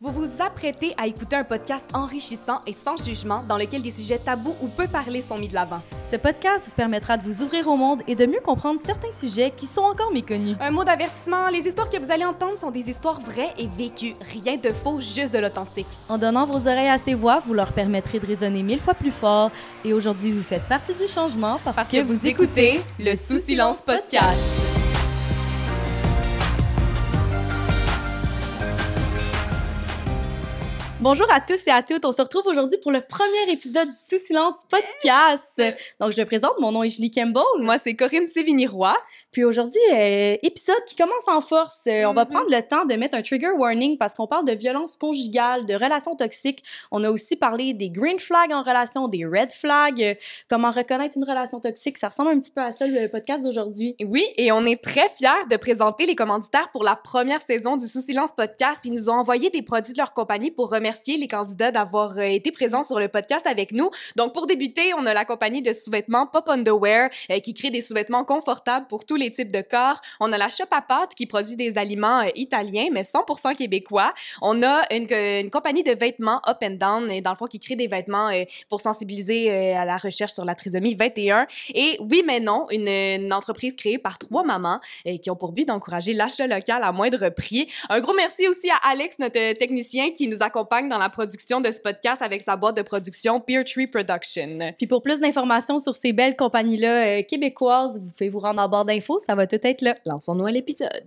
Vous vous apprêtez à écouter un podcast enrichissant et sans jugement dans lequel des sujets tabous ou peu parlés sont mis de l'avant. Ce podcast vous permettra de vous ouvrir au monde et de mieux comprendre certains sujets qui sont encore méconnus. Un mot d'avertissement, les histoires que vous allez entendre sont des histoires vraies et vécues, rien de faux, juste de l'authentique. En donnant vos oreilles à ces voix, vous leur permettrez de résonner mille fois plus fort et aujourd'hui vous faites partie du changement parce, Parce que vous écoutez le Sous Silence Podcast. Bonjour à tous et à toutes. On se retrouve aujourd'hui pour le premier épisode du Sous Silence Podcast. Donc, je me présente. Mon nom est Julie Campbell. Moi, c'est Corinne Sévigny-Roy. Puis aujourd'hui, euh, épisode qui commence en force. Euh, On va Mhm. prendre le temps de mettre un trigger warning parce qu'on parle de violence conjugale, de relations toxiques. On a aussi parlé des green flags en relation, des red flags, euh, comment reconnaître une relation toxique. Ça ressemble un petit peu à ça, le podcast d'aujourd'hui. Oui, et on est très fiers de présenter les commanditaires pour la première saison du Sous Silence Podcast. Ils nous ont envoyé des produits de leur compagnie pour remercier les candidats d'avoir été présents sur le podcast avec nous. Donc, pour débuter, on a la compagnie de sous-vêtements Pop Underwear qui crée des sous-vêtements confortables pour tous les types de corps. On a la Shop à pâtes qui produit des aliments euh, italiens, mais 100% québécois. On a une, compagnie de vêtements Up and Down, et dans le fond, qui crée des vêtements euh, pour sensibiliser euh, à la recherche sur la trisomie 21. Et oui, mais non, une, entreprise créée par trois mamans qui ont pour but d'encourager l'achat local à moindre prix. Un gros merci aussi à Alex, notre technicien, qui nous accompagne dans la production de ce podcast avec sa boîte de production Peer Tree Production. Puis pour plus d'informations sur ces belles compagnies-là québécoises, vous pouvez vous rendre en barre Ça va tout être là. Lançons-nous à l'épisode.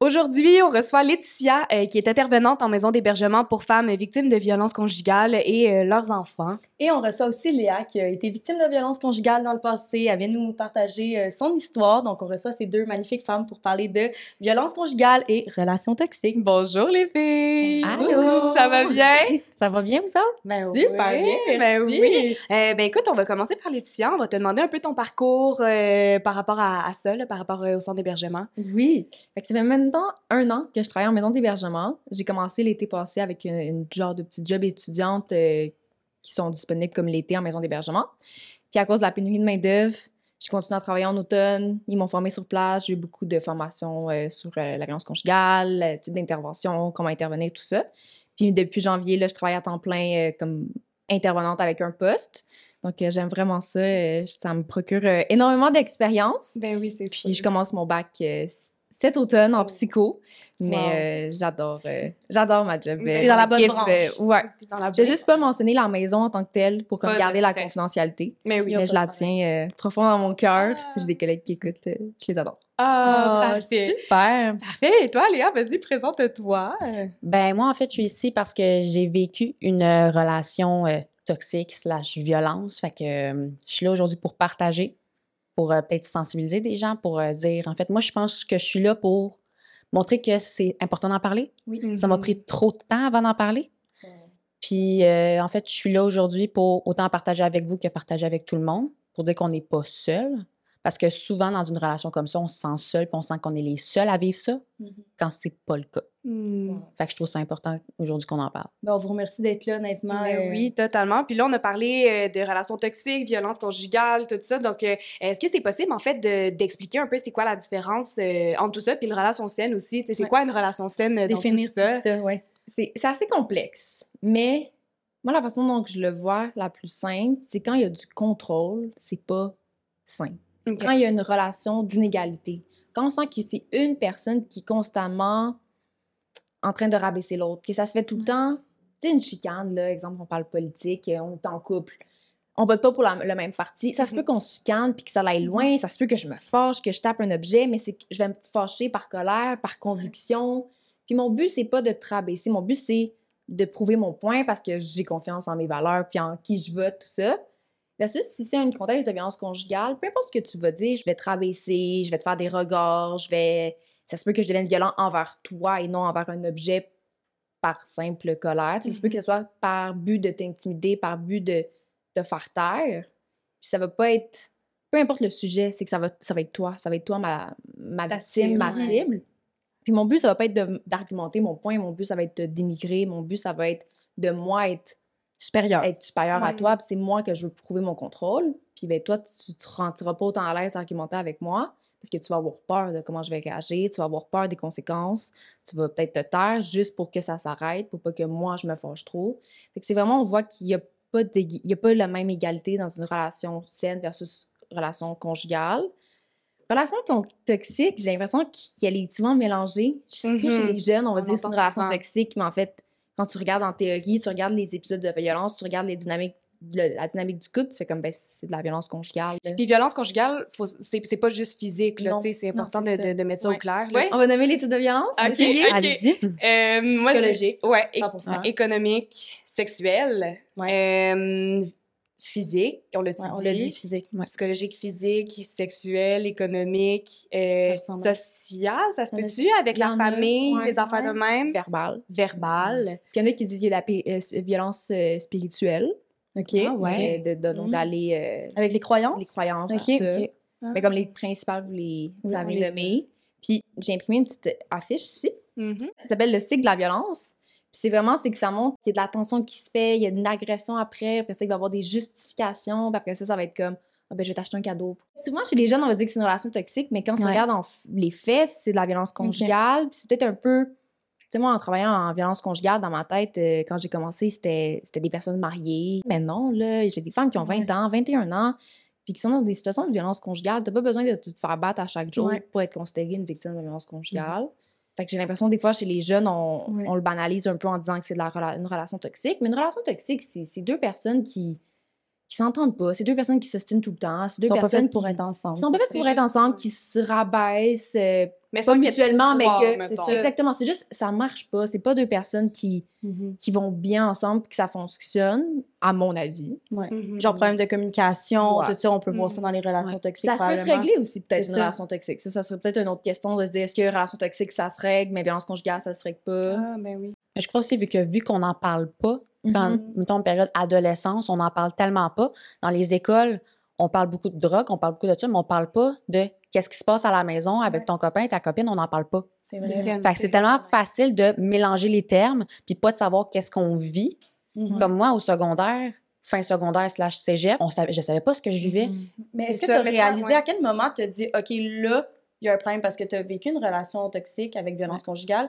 Aujourd'hui, on reçoit Laetitia, euh, qui est intervenante en maison d'hébergement pour femmes victimes de violences conjugales et euh, leurs enfants. Et on reçoit aussi Léa, qui a été victime de violences conjugales dans le passé. Elle vient nous partager euh, son histoire. Donc, on reçoit ces deux magnifiques femmes pour parler de violences conjugales et relations toxiques. Bonjour les filles! Allô! Ça va bien? Ça va bien, vous autres? Ben Super oui, bien, ben oui. Ben écoute, on va commencer par Laetitia. On va te demander un peu ton parcours par rapport à, à ça, là, par rapport au centre d'hébergement. Oui. Fait que ça fait maintenant un an que je travaille en maison d'hébergement. J'ai commencé l'été passé avec une, une genre de petite job étudiante euh, qui sont disponibles comme l'été en maison d'hébergement. Puis à cause de la pénurie de main-d'œuvre, j'ai continué à travailler en automne. Ils m'ont formé sur place. J'ai eu beaucoup de formations euh, sur euh, la violence conjugale, le type d'intervention, comment intervenir, tout ça. Puis depuis janvier, là, je travaille à temps plein euh, comme intervenante avec un poste. Donc j'aime vraiment ça. Ça me procure énormément d'expérience. Ben oui, c'est Puis je commence mon bac cet automne en psycho, mais euh, j'adore euh, j'adore ma job. T'es euh, dans la bonne branche. euh, ouais. dans la J'ai juste pas mentionné la maison en tant que telle pour comme garder la confidentialité. Mais oui. Mais je la tiens euh, profond dans mon cœur. Ah. Si j'ai des collègues qui écoutent, euh, je les adore. Ah, Ah, parfait. super. Parfait. Et toi, Léa, vas-y, présente-toi. Ben moi en fait je suis ici parce que j'ai vécu une relation euh, toxique slash violence. Fait que euh, je suis là aujourd'hui pour partager, pour euh, peut-être sensibiliser des gens, pour euh, dire en fait moi je pense que je suis là pour montrer que c'est important d'en parler. Oui. Ça m'a pris trop de temps avant d'en parler. Puis euh, en fait je suis là aujourd'hui pour autant partager avec vous que partager avec tout le monde, pour dire qu'on n'est pas seul. Parce que souvent, dans une relation comme ça, on se sent seul, puis on sent qu'on est les seuls à vivre ça, Mhm. quand c'est pas le cas. Hmm. Fait que je trouve ça important aujourd'hui qu'on en parle. Ben, on vous remercie d'être là, honnêtement. Ben euh, oui, totalement. Puis là, on a parlé euh, de relations toxiques, violences conjugales, tout ça. Donc, euh, est-ce que c'est possible, en fait, de- d'expliquer un peu c'est quoi la différence euh, entre tout ça, puis une relation saine aussi? C'est Ouais. quoi une relation saine euh, dans Définir tout ça? tout ça, ouais. C'est c'est assez complexe, mais moi, la façon dont je le vois la plus simple, c'est quand il y a du contrôle, c'est pas sain. Quand il y a une relation d'inégalité, quand on sent que c'est une personne qui est constamment en train de rabaisser l'autre, que ça se fait tout le temps, tu sais, une chicane, là, exemple, on parle politique, euh, on est en couple, on vote pas pour la- le même parti, ça se peut qu'on se chicane puis que ça aille loin, ça se peut que je me fâche, que je tape un objet, mais c'est que je vais me fâcher par colère, par conviction. Puis mon but, c'est pas de te rabaisser, mon but, c'est de prouver mon point parce que j'ai confiance en mes valeurs puis en qui je vote, tout ça. Versus si c'est un contexte de violence conjugale, peu importe ce que tu vas dire, je vais te rabaisser, je vais te faire des regards, je vais. Ça se peut que je devienne violent envers toi et non envers un objet par simple colère. Ça se peut que ce soit par but de t'intimider, par but de te faire taire. Puis ça va pas être. Peu importe le sujet, c'est que ça va, ça va être toi. Ça va être toi, ma, ma victime, ma ouais. cible. Puis mon but, ça va pas être d'argumenter mon point. Mon but, ça va être de dénigrer. Mon but, ça va être de moi être Supérieur. être supérieur à toi, puis c'est moi que je veux prouver mon contrôle. Puis ben toi, tu, te rentiras pas autant à l'aise à argumenter avec moi. parce que tu vas avoir peur de comment je vais réagir, tu vas avoir peur des conséquences, tu vas peut-être te taire juste pour que ça s'arrête, pour pas que moi je me fâche trop. Fait que c'est vraiment, on voit qu'il y a pas d'égui- il y a pas la même égalité dans une relation saine versus relation conjugale. Relation ton- toxique, j'ai l'impression qu'elle est souvent mélangée. Surtout Mhm. chez les jeunes, on va On dire que c'est une relation toxique, mais en fait, quand tu regardes en théorie, tu regardes les épisodes de violence, tu regardes les dynamiques, le- la dynamique du couple, tu fais comme, ben, c'est de la violence conjugale. Puis violence conjugale, c'est pas juste physique, là, Non. tu sais, c'est important de, ça. de- de mettre ça au clair. là. Ouais. On va nommer les types de violence? Ok, Essayez. ok. Allez-y. Euh, moi, j'ai- Psychologique. Ouais, é- 100%. économique, sexuel, euh, physique, on l'a Ouais, dit? physique. psychologique, physique, sexuel, économique, euh, Ça ça se peut-tu, avec la famille, ouais, des affaires de même, Verbal. verbal. Puis il y en a qui disent qu'il y a de la euh, violence euh, spirituelle. OK. Ah ouais. de- de- d'aller euh, Avec les croyances? les croyances, Ok. Mais comme les principales, vous les Oui, avez nommées. Puis j'ai imprimé une petite affiche ici. Mhm. Ça s'appelle le cycle de la violence. C'est vraiment, c'est que ça montre qu'il y a de la tension qui se fait, il y a une agression après, après ça, il va y avoir des justifications, puis après ça, ça va être comme, ah ben, je vais t'acheter un cadeau. Souvent, chez les jeunes, on va dire que c'est une relation toxique, mais quand tu regardes en les faits, c'est de la violence conjugale, puis c'est peut-être un peu... Tu sais, moi, en travaillant en violence conjugale, dans ma tête, euh, quand j'ai commencé, c'était c'était des personnes mariées. Mais non, là, j'ai des femmes qui ont 20 Ouais. ans, 21 ans, puis qui sont dans des situations de violence conjugale. T'as pas besoin de te faire battre à chaque jour Ouais. pour être considérée une victime de violence conjugale. Fait que j'ai l'impression, des fois, chez les jeunes, on, on le banalise un peu en disant que c'est de la rela- une relation toxique. Mais une relation toxique, c'est deux personnes qui qui s'entendent pas. C'est deux personnes qui s'ostinent tout le temps. C'est deux sont pas personnes faites pour qui être ensemble. qui sont pas faites c'est pour être ensemble, qui se rabaissent. euh, Mais Pas mutuellement, mais que- ça. Exactement. C'est juste, ça marche pas. C'est pas deux personnes qui, Mhm. qui vont bien ensemble puis que ça fonctionne, à mon avis. Ouais. Mhm. Genre problème de communication, Ouais. tout ça, on peut voir Mhm. ça dans les relations Ouais. toxiques. Ça se peut se régler aussi, peut-être, une ça. relation toxique. Ça, ça serait peut-être une autre question de se dire est-ce que relation toxique, ça se règle, mais violence conjugale, ça se règle pas. Ah, ben oui. Mais je crois aussi, vu que vu qu'on n'en parle pas, quand, Mhm. mettons, en période adolescence, on n'en parle tellement pas. Dans les écoles, on parle beaucoup de drogue, on parle beaucoup de ça, mais on parle pas de qu'est-ce qui se passe à la maison avec Ouais. ton copain, ta copine, on n'en parle pas. C'est tellement- facile de mélanger les termes, puis pas de savoir qu'est-ce qu'on vit. Mhm. Comme moi, au secondaire, fin secondaire slash cégep, on savait, je savais pas ce que je vivais. Mais C'est est-ce que tu as mais réalisé à quel moment tu as dit, OK, là, il y a un problème parce que tu as vécu une relation toxique avec violence conjugale?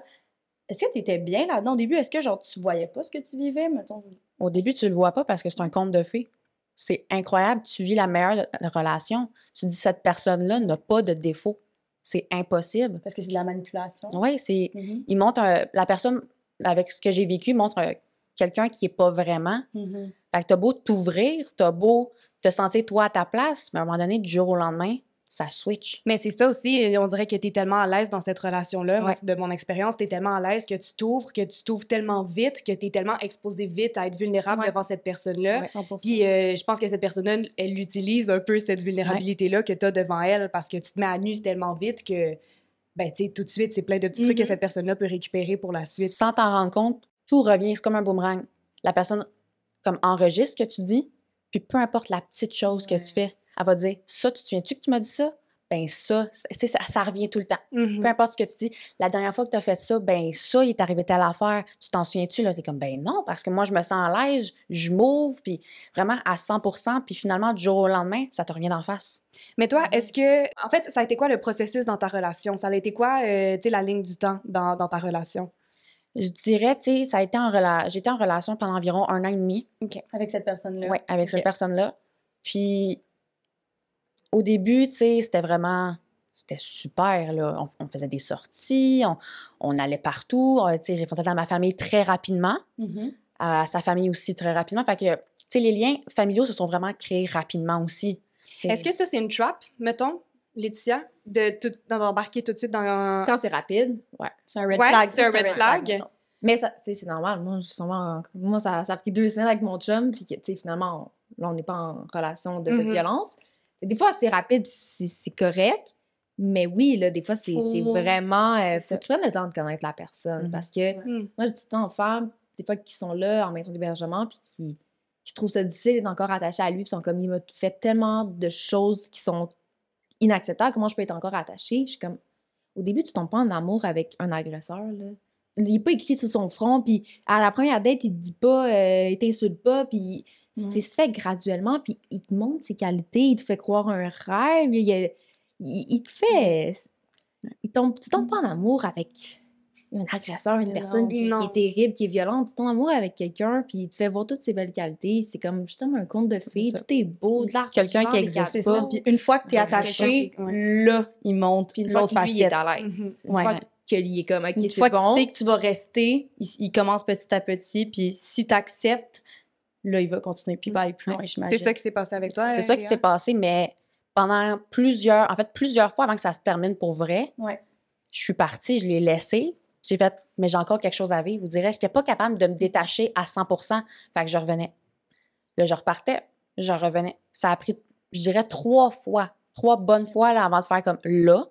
Est-ce que tu étais bien là-dedans? Au début? Est-ce que genre tu voyais pas ce que tu vivais, mettons? Au début, tu le vois pas parce que c'est un conte de fées. C'est incroyable. Tu vis la meilleure relation. Tu dis, cette personne-là n'a pas de défaut. C'est impossible. Parce que c'est de la manipulation. Oui, c'est. Mhm. Il montre un- la personne, avec ce que j'ai vécu, montre un- quelqu'un qui est pas vraiment. Fait que t'as beau t'ouvrir, t'as beau te sentir toi à ta place, mais à un moment donné, du jour au lendemain, ça switch. Mais c'est ça aussi, on dirait que tu es tellement à l'aise dans cette relation-là. Ouais. de mon expérience, tu es tellement à l'aise que tu t'ouvres, que tu t'ouvres tellement vite, que tu es tellement exposé vite à être vulnérable Ouais. devant cette personne-là. Ouais, 100%. Puis euh, je pense que cette personne-là, elle utilise un peu cette vulnérabilité-là que tu as devant elle parce que tu te mets à nu tellement vite que, ben, tu sais, tout de suite, c'est plein de petits trucs que Mhm. cette personne-là peut récupérer pour la suite. Sans t'en rendre compte, tout revient, c'est comme un boomerang. La personne, comme, enregistre ce que tu dis, puis peu importe la petite chose que tu fais, elle va dire Ça, tu te souviens-tu que tu m'as dit ça? Ben, ça, ça, ça revient tout le temps. Mhm. Peu importe ce que tu dis, la dernière fois que tu as fait ça, ben, ça, il est arrivé telle affaire. Tu t'en souviens-tu? Là, tu es comme, ben non, parce que moi, je me sens à l'aise, je m'ouvre, puis vraiment à 100% puis finalement, du jour au lendemain, ça te revient d'en face. Mais toi, est-ce que, en fait, ça a été quoi le processus dans ta relation? Ça a été quoi, euh, tu sais, la ligne du temps dans, dans ta relation? Je dirais, tu sais, ça a été en relation. J'étais en relation pendant environ un an et demi. Avec cette personne-là. Ouais, avec cette personne-là. Puis, au début, tu sais, c'était vraiment. C'était super, là. On, on faisait des sorties, on, on allait partout. Euh, Tu sais, j'ai présenté à ma famille très rapidement, Mhm. à sa famille aussi très rapidement. Fait que, tu sais, les liens familiaux se sont vraiment créés rapidement aussi. Est-ce que ça, c'est une trap, mettons, Laetitia, de tout- d'embarquer tout de suite dans... Quand c'est rapide, ouais. C'est un red Ouais, flag. c'est ça, un red flag. Mais ça, tu sais, c'est normal. Moi, justement, moi ça, ça a pris deux semaines avec mon chum, puis que, tu sais, finalement, on- là, on n'est pas en relation de, de Mhm. violence. Des fois, c'est rapide, c'est correct. Mais oui, là, des fois, c'est vraiment. euh, faut que tu prennes le temps de connaître la personne. Mhm. Parce que Hmm. moi, je dis tout le temps aux femmes, des fois, qui sont là en maison d'hébergement, puis qui, qui trouvent ça difficile d'être encore attachés à lui, puis sont comme, il m'a fait tellement de choses qui sont inacceptables, comment je peux être encore attachée? Je suis comme, au début, tu tombes pas en amour avec un agresseur, là. Il n'est pas écrit sur son front, puis à la première date, il te dit pas, euh, il t'insulte pas, puis Mhm. c'est se fait graduellement, puis il te montre ses qualités, il te fait croire un rêve, il te fait. Il tombe, tu tombes pas en amour avec un agresseur, une personne qui, est terrible, qui est violente. Tu tombes en amour avec quelqu'un, puis il te fait voir toutes ses belles qualités. C'est comme justement un conte de fées. Tout est beau, de l'argent, Quelqu'un qui des existe C'est cadeaux. ça. Puis une fois que t'es Ouais, attaché, là, il monte Puis une fois l'autre que lui, il est à l'aise. Une Ouais. fois que lui est comme, OK, Une c'est fois bon. qu'il sait que tu vas rester, il, il commence petit à petit, puis si t'acceptes, là, il va continuer, puis il va aller plus loin, j'imagine. C'est ça qui s'est passé avec toi. C'est ça qui s'est passé, mais pendant plusieurs, en fait, plusieurs fois avant que ça se termine pour vrai, Ouais. je suis partie, je l'ai laissé. J'ai fait, mais j'ai encore quelque chose à vivre. Vous direz, je n'étais pas capable de me détacher à 100% Fait que je revenais. Là, je repartais, je revenais. Ça a pris, je dirais, trois fois, trois bonnes fois là, avant de faire comme là,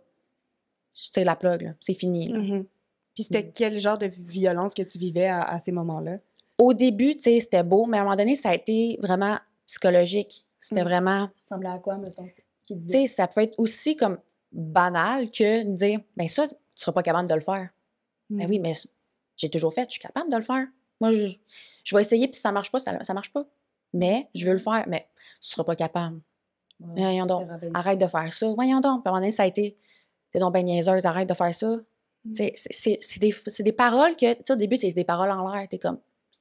tire la plug, c'est fini. Mhm. Puis c'était Mm. quel genre de violence que tu vivais à, à ces moments-là? Au début, tu sais, c'était beau, mais à un moment donné, ça a été vraiment psychologique. C'était Mm. vraiment Ça ressemblait à quoi, mettons? Tu sais, ça peut être aussi comme banal que de dire, ben ça, tu seras pas capable de le faire. Ben Mm. oui, mais j'ai toujours fait, je suis capable de le faire. Moi, je, je vais essayer, puis si ça marche pas, ça, ça marche pas. Mais je veux le faire, mais tu seras pas capable. Ouais. Voyons donc, arrête de faire ça. Voyons donc. Puis à un moment donné, ça a été, t'es donc ben niaiseuse, arrête de faire ça. Mm. C'est- des, des paroles que, tu sais, au début, c'est des paroles en l'air. T'es comme,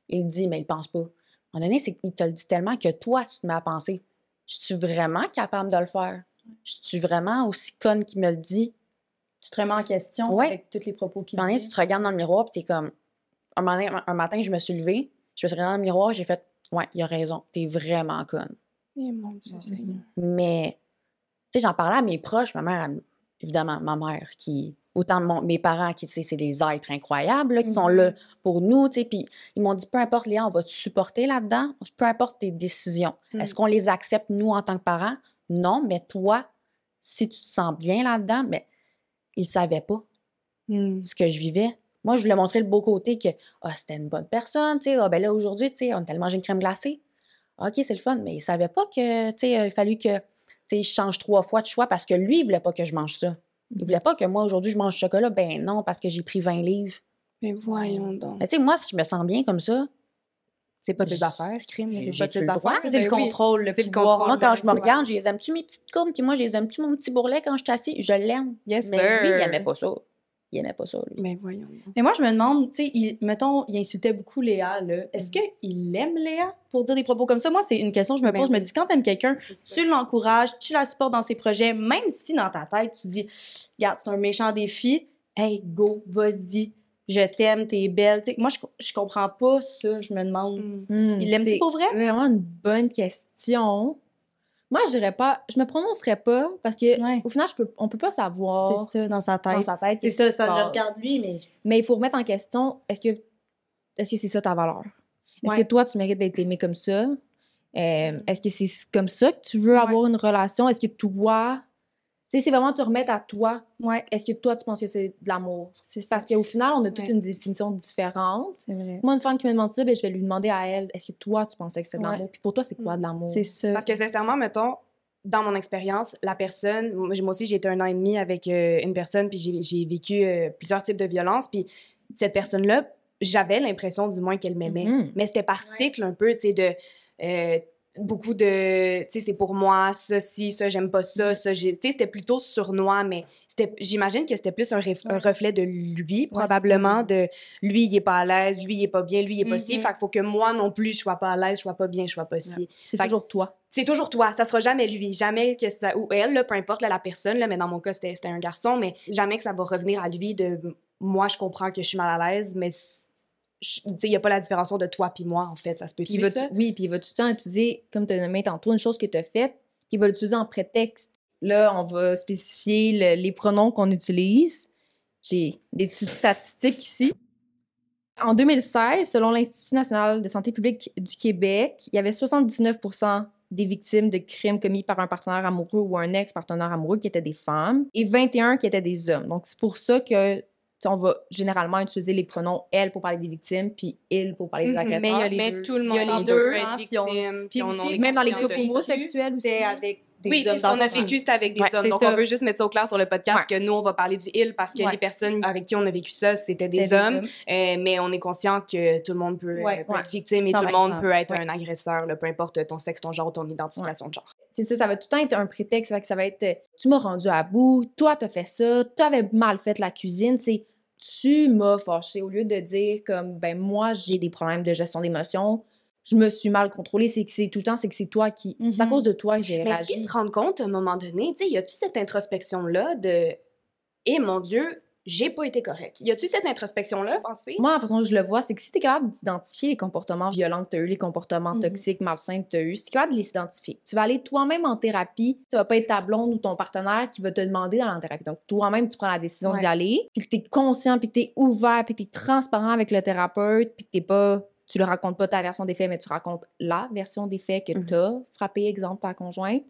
il dit, mais il pense pas. À un moment donné, c'est qu'il te le dit tellement que toi, tu te mets à penser, je suis vraiment capable de le faire? Je suis vraiment aussi conne qu'il me le dit? Tu te remets en question Ouais. avec tous les propos qu'il À un moment donné, dit? tu te regardes dans le miroir, puis t'es comme. Un, moment donné, un- matin, je me suis levée, je me suis regardée dans le miroir, j'ai fait Ouais, il a raison, t'es vraiment conne. Eh, mon Dieu Seigneur. Mais, tu sais, j'en parlais à mes proches, ma mère, elle- évidemment, ma mère, qui. Autant mon- mes parents, qui, tu sais, c'est des êtres incroyables, là, qui sont Mhm. là pour nous, tu sais, puis ils m'ont dit peu importe, Léa, on va te supporter là-dedans, peu importe tes décisions. Mm. Est-ce qu'on les accepte, nous, en tant que parents? Non, mais toi, si tu te sens bien là-dedans, mais ils savaient pas Mm. ce que je vivais. Moi, je voulais montrer le beau côté que ah, c'était une bonne personne, tu sais, ah, ben là, aujourd'hui, tu sais, on est allé manger une crème glacée. Ah, OK, c'est le fun, mais il savait pas que, tu sais, il a fallu que, tu sais, je change trois fois de choix parce que lui, il voulait pas que je mange ça. Il voulait pas que moi, aujourd'hui, je mange du chocolat. Ben non, parce que j'ai pris 20 livres. Mais voyons donc. Mais tu sais, moi, si je me sens bien comme ça, C'est pas tes affaires, crime. j'ai- C'est pas tes affaires. C'est le Ben contrôle, le C'est le pouvoir. contrôle. moi, quand je me ben, regarde, je les aime-tu mes petites courbes, puis moi, je les aime-tu mon petit bourrelet quand je suis assis? Je l'aime. Yes, Mais lui, il aimait pas ça. Il aimait pas ça, lui. Mais voyons donc. Mais moi, je me demande, tu sais, il- mettons, il insultait beaucoup Léa, là. Est-ce Mhm. qu'il aime Léa pour dire des propos comme ça? Moi, c'est une question que je me Ben pose. Je me dis, quand t'aimes quelqu'un, tu l'encourages, tu la supportes dans ses projets, même si dans ta tête, tu dis, regarde, c'est un méchant défi, hey, go, vas-y, je t'aime, t'es belle. Tu sais, moi, je, je comprends pas ça, je me demande. Mm. Hmm, Il l'aime-tu pour vrai? vraiment une bonne question. Moi, je dirais pas, je me prononcerais pas parce que Ouais. au final, je peux, on peut pas savoir. C'est ça, dans sa tête. Dans sa tête, C'est ça, ça le regarde lui, mais. Mais il faut remettre en question, est-ce que est-ce que c'est ça ta valeur? Est-ce Ouais. que toi, tu mérites d'être aimé comme ça? Euh, est-ce que c'est comme ça que tu veux Ouais. avoir une relation? Est-ce que toi... Tu sais, c'est vraiment te remettre à toi. Ouais, Est-ce que toi, tu penses que c'est de l'amour? c'est ça. Parce qu'au final, on a toute Ouais. une définition différente. C'est vrai. Moi, une femme qui me demande ça, ben, je vais lui demander à elle, est-ce que toi, tu pensais que c'est de Ouais. l'amour? Puis pour toi, c'est quoi de l'amour? C'est ça. Parce que sincèrement, mettons, dans mon expérience, la personne, moi aussi j'ai été un an et demi avec euh, une personne, puis j'ai j'ai vécu euh, plusieurs types de violences, puis cette personne-là, j'avais l'impression du moins qu'elle m'aimait. Mhm. Mais c'était par cycle un peu, tu sais, de... euh, beaucoup de, tu sais, c'est pour moi, ça, si, ça, j'aime pas ça, ça. Tu sais, c'était plutôt sournois, mais c'était, j'imagine que c'était plus un, reflet de lui, probablement, de lui, il est pas à l'aise, lui, il est pas bien, lui, il est pas ci, Mhm. fait qu'il faut que moi non plus, je sois pas à l'aise, je sois pas bien, je sois pas ci. C'est toujours toi. C'est toujours toi, ça sera jamais lui, jamais que ça, ou elle, là, peu importe là, la personne, là, mais dans mon cas, c'était un garçon, mais jamais que ça va revenir à lui de moi, je comprends que je suis mal à l'aise, mais il n'y a pas la différence de toi puis moi, en fait, ça se peut Il va ça? oui, puis il va tout le temps utiliser, comme tu as nommé tantôt, une chose que tu as faite, il va l'utiliser en prétexte. Là, on va spécifier le- les pronoms qu'on utilise. J'ai des petites statistiques ici. En 2016, selon l'Institut national de santé publique du Québec, il y avait 79% des victimes de crimes commis par un partenaire amoureux ou un ex-partenaire amoureux qui étaient des femmes et 21 qui étaient des hommes. Donc, c'est pour ça que on va généralement utiliser les pronoms elle pour parler des victimes puis il pour parler des Mhm, agresseurs. mais il y a les mais deux. tout le Il y monde a les deux, être hein, puis on- aussi, même dans les couples homosexuels aussi. Avec des Oui, hommes dans on a vécu, c'était avec des Ouais, hommes. Donc, ça. on veut juste mettre ça au clair sur le podcast que nous, on va parler du il parce que Ouais. les personnes avec qui on a vécu ça, c'était des, hommes. Euh, mais on est conscient que tout le monde peut, euh, peut être victime et tout le 100%. monde peut être un agresseur, là, peu importe ton sexe, ton genre, ton identification de genre. C'est ça, ça va tout le temps être un prétexte. Que ça va être euh, tu m'as rendu à bout, toi t'as fait ça, tu avais mal fait la cuisine. C'est tu m'as fâché. Au lieu de dire comme ben moi j'ai des problèmes de gestion d'émotions, je me suis mal contrôlée, c'est que c'est tout le temps, c'est que c'est toi qui. C'est à Mhm. cause de toi que j'ai Mais est-ce qu'ils réagi. se rendent compte à un moment donné, tu sais, y a-tu cette introspection-là de Eh mon Dieu, j'ai pas été correct? Y a-tu cette introspection-là, pensez? Moi, la façon dont je le vois, c'est que si tu es capable d'identifier les comportements violents que tu as eu, les comportements Mhm. toxiques, malsains que tu as eu, si tu es capable de les identifier, tu vas aller toi-même en thérapie. Ça va pas être ta blonde ou ton partenaire qui va te demander d'aller en thérapie. Donc, toi-même, tu prends la décision Ouais. d'y aller, puis que tu es conscient, puis que tu es ouvert, puis que tu es transparent avec le thérapeute, puis que t'es pas. Tu le racontes pas ta version des faits, mais tu racontes la version des faits que Mhm. tu as frappé, exemple, ta conjointe.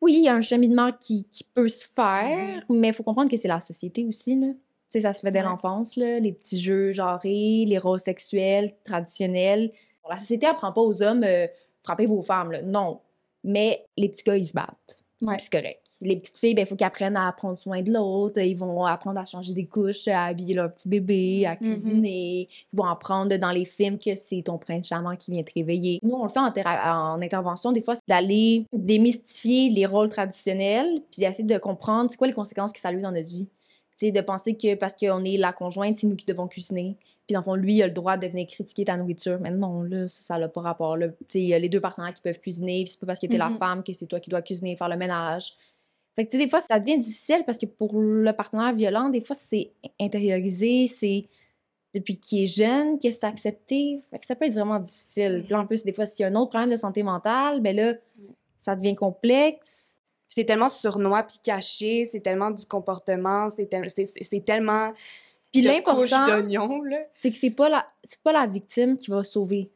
Oui, il y a un cheminement qui, qui peut se faire, mais il faut comprendre que c'est la société aussi, là. Tu sais, ça se fait dès Ouais. l'enfance, là, les petits jeux genrés, les rôles sexuels traditionnels. Bon, la société apprend pas aux hommes euh, frapper vos femmes, là. non. Mais les petits gars, ils se battent. Ouais. C'est correct. Les petites filles, ben, il faut qu'elles apprennent à prendre soin de l'autre. Ils vont apprendre à changer des couches, à habiller leur petit bébé, à cuisiner. Ils vont apprendre dans les films que c'est ton prince charmant qui vient te réveiller. Nous, on le fait en, intervention, des fois, c'est d'aller démystifier les rôles traditionnels, puis d'essayer de comprendre c'est quoi les conséquences que ça a eu dans notre vie. Tu sais, de penser que parce qu'on est la conjointe, c'est nous qui devons cuisiner. Puis dans le fond, lui, il a le droit de venir critiquer ta nourriture. Mais non, là, ça n'a pas rapport. Là. Il y a les deux partenaires qui peuvent cuisiner, puis c'est pas parce que t'es la Mhm. femme que c'est toi qui dois cuisiner, faire le ménage. Fait que, tu sais, des fois, ça devient difficile parce que pour le partenaire violent, des fois, c'est intériorisé, c'est depuis qu'il est jeune que c'est accepté. Fait que ça peut être vraiment difficile. Puis là, en plus, des fois, s'il y a un autre problème de santé mentale, ben là, ça devient complexe. C'est tellement sournois puis caché, c'est tellement du comportement, c'est tel- c'est- c'est- c'est tellement Puis l'important, c'est que c'est pas la c'est pas la victime qui va sauver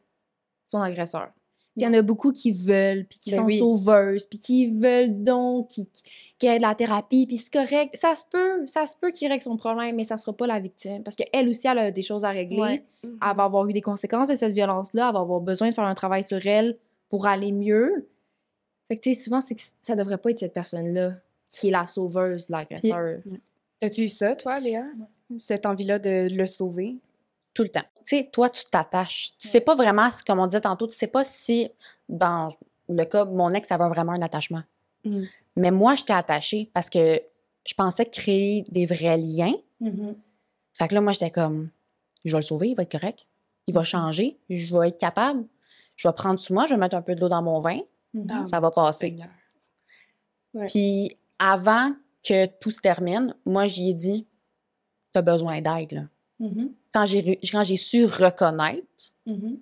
son agresseur. Il y en a beaucoup qui veulent, puis qui Ben sont oui. sauveuses, puis qui veulent donc, qui, qui, qui de la thérapie, puis c'est correct. Ça se peut, ça se peut qu'il règle son problème, mais ça sera pas la victime. Parce qu'elle aussi, elle a des choses à régler. Ouais. Elle va avoir eu des conséquences de cette violence-là. Elle va avoir besoin de faire un travail sur elle pour aller mieux. Fait que, tu sais, souvent, c'est que ça devrait pas être cette personne-là qui est la sauveuse de l'agresseur. As-tu eu ça, toi, Léa? Cette envie-là de le sauver? tout le temps. Tu sais, toi, tu t'attaches. Tu sais pas vraiment, comme on disait tantôt, tu sais pas si, dans le cas, mon ex avait vraiment un attachement. Mhm. Mais moi, j'étais attachée parce que je pensais créer des vrais liens. Mhm. Fait que là, moi, j'étais comme, je vais le sauver, il va être correct. Il va changer, je vais être capable. Je vais prendre sur moi, je vais mettre un peu de l'eau dans mon vin. Mhm. Ah, Ça va passer. Puis avant que tout se termine, moi, j'y ai dit, t'as besoin d'aide, Mhm. Quand j'ai re- quand j'ai su reconnaître, Mhm.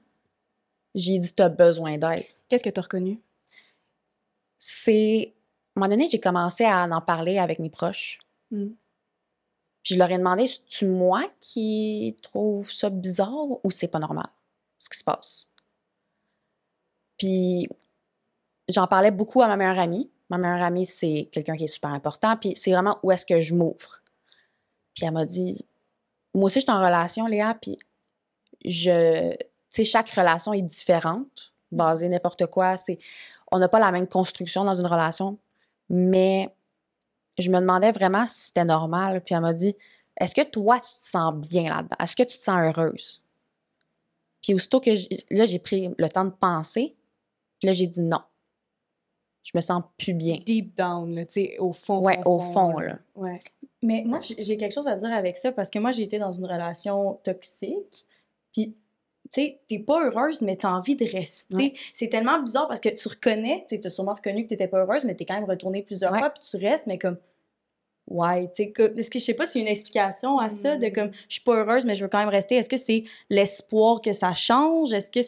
j'ai dit, t'as besoin d'aide. Qu'est-ce que tu as reconnu? c'est. À un moment donné, j'ai commencé à en parler avec mes proches. Mm. Puis je leur ai demandé c'est-tu moi qui trouve ça bizarre ou c'est pas normal, ce qui se passe? Puis j'en parlais beaucoup à ma meilleure amie. Ma meilleure amie, c'est quelqu'un qui est super important. Puis c'est vraiment où est-ce que je m'ouvre. Puis elle m'a dit Moi aussi, je suis en relation, Léa, puis je. Tu sais, chaque relation est différente, basée n'importe quoi. C'est on n'a pas la même construction dans une relation, mais je me demandais vraiment si c'était normal. Puis elle m'a dit Est-ce que toi, tu te sens bien là-dedans? Est-ce que tu te sens heureuse? Puis aussitôt que là, j'ai pris le temps de penser, puis là, j'ai dit non. Je me sens plus bien. Deep down, là, tu sais, au fond. Ouais, au fond, là. Ouais. Mais moi, j'ai quelque chose à dire avec ça parce que moi, j'ai été dans une relation toxique. Puis, tu sais, t'es pas heureuse, mais t'as envie de rester. Ouais. C'est tellement bizarre parce que tu reconnais, tu as sûrement reconnu que t'étais pas heureuse, mais t'es quand même retournée plusieurs Ouais. fois, puis tu restes, mais comme. Ouais, tu sais, que- est-ce que je sais pas s'il y a une explication à ça, de Mm. comme, je suis pas heureuse, mais je veux quand même rester. Est-ce que c'est l'espoir que ça change? Est-ce que.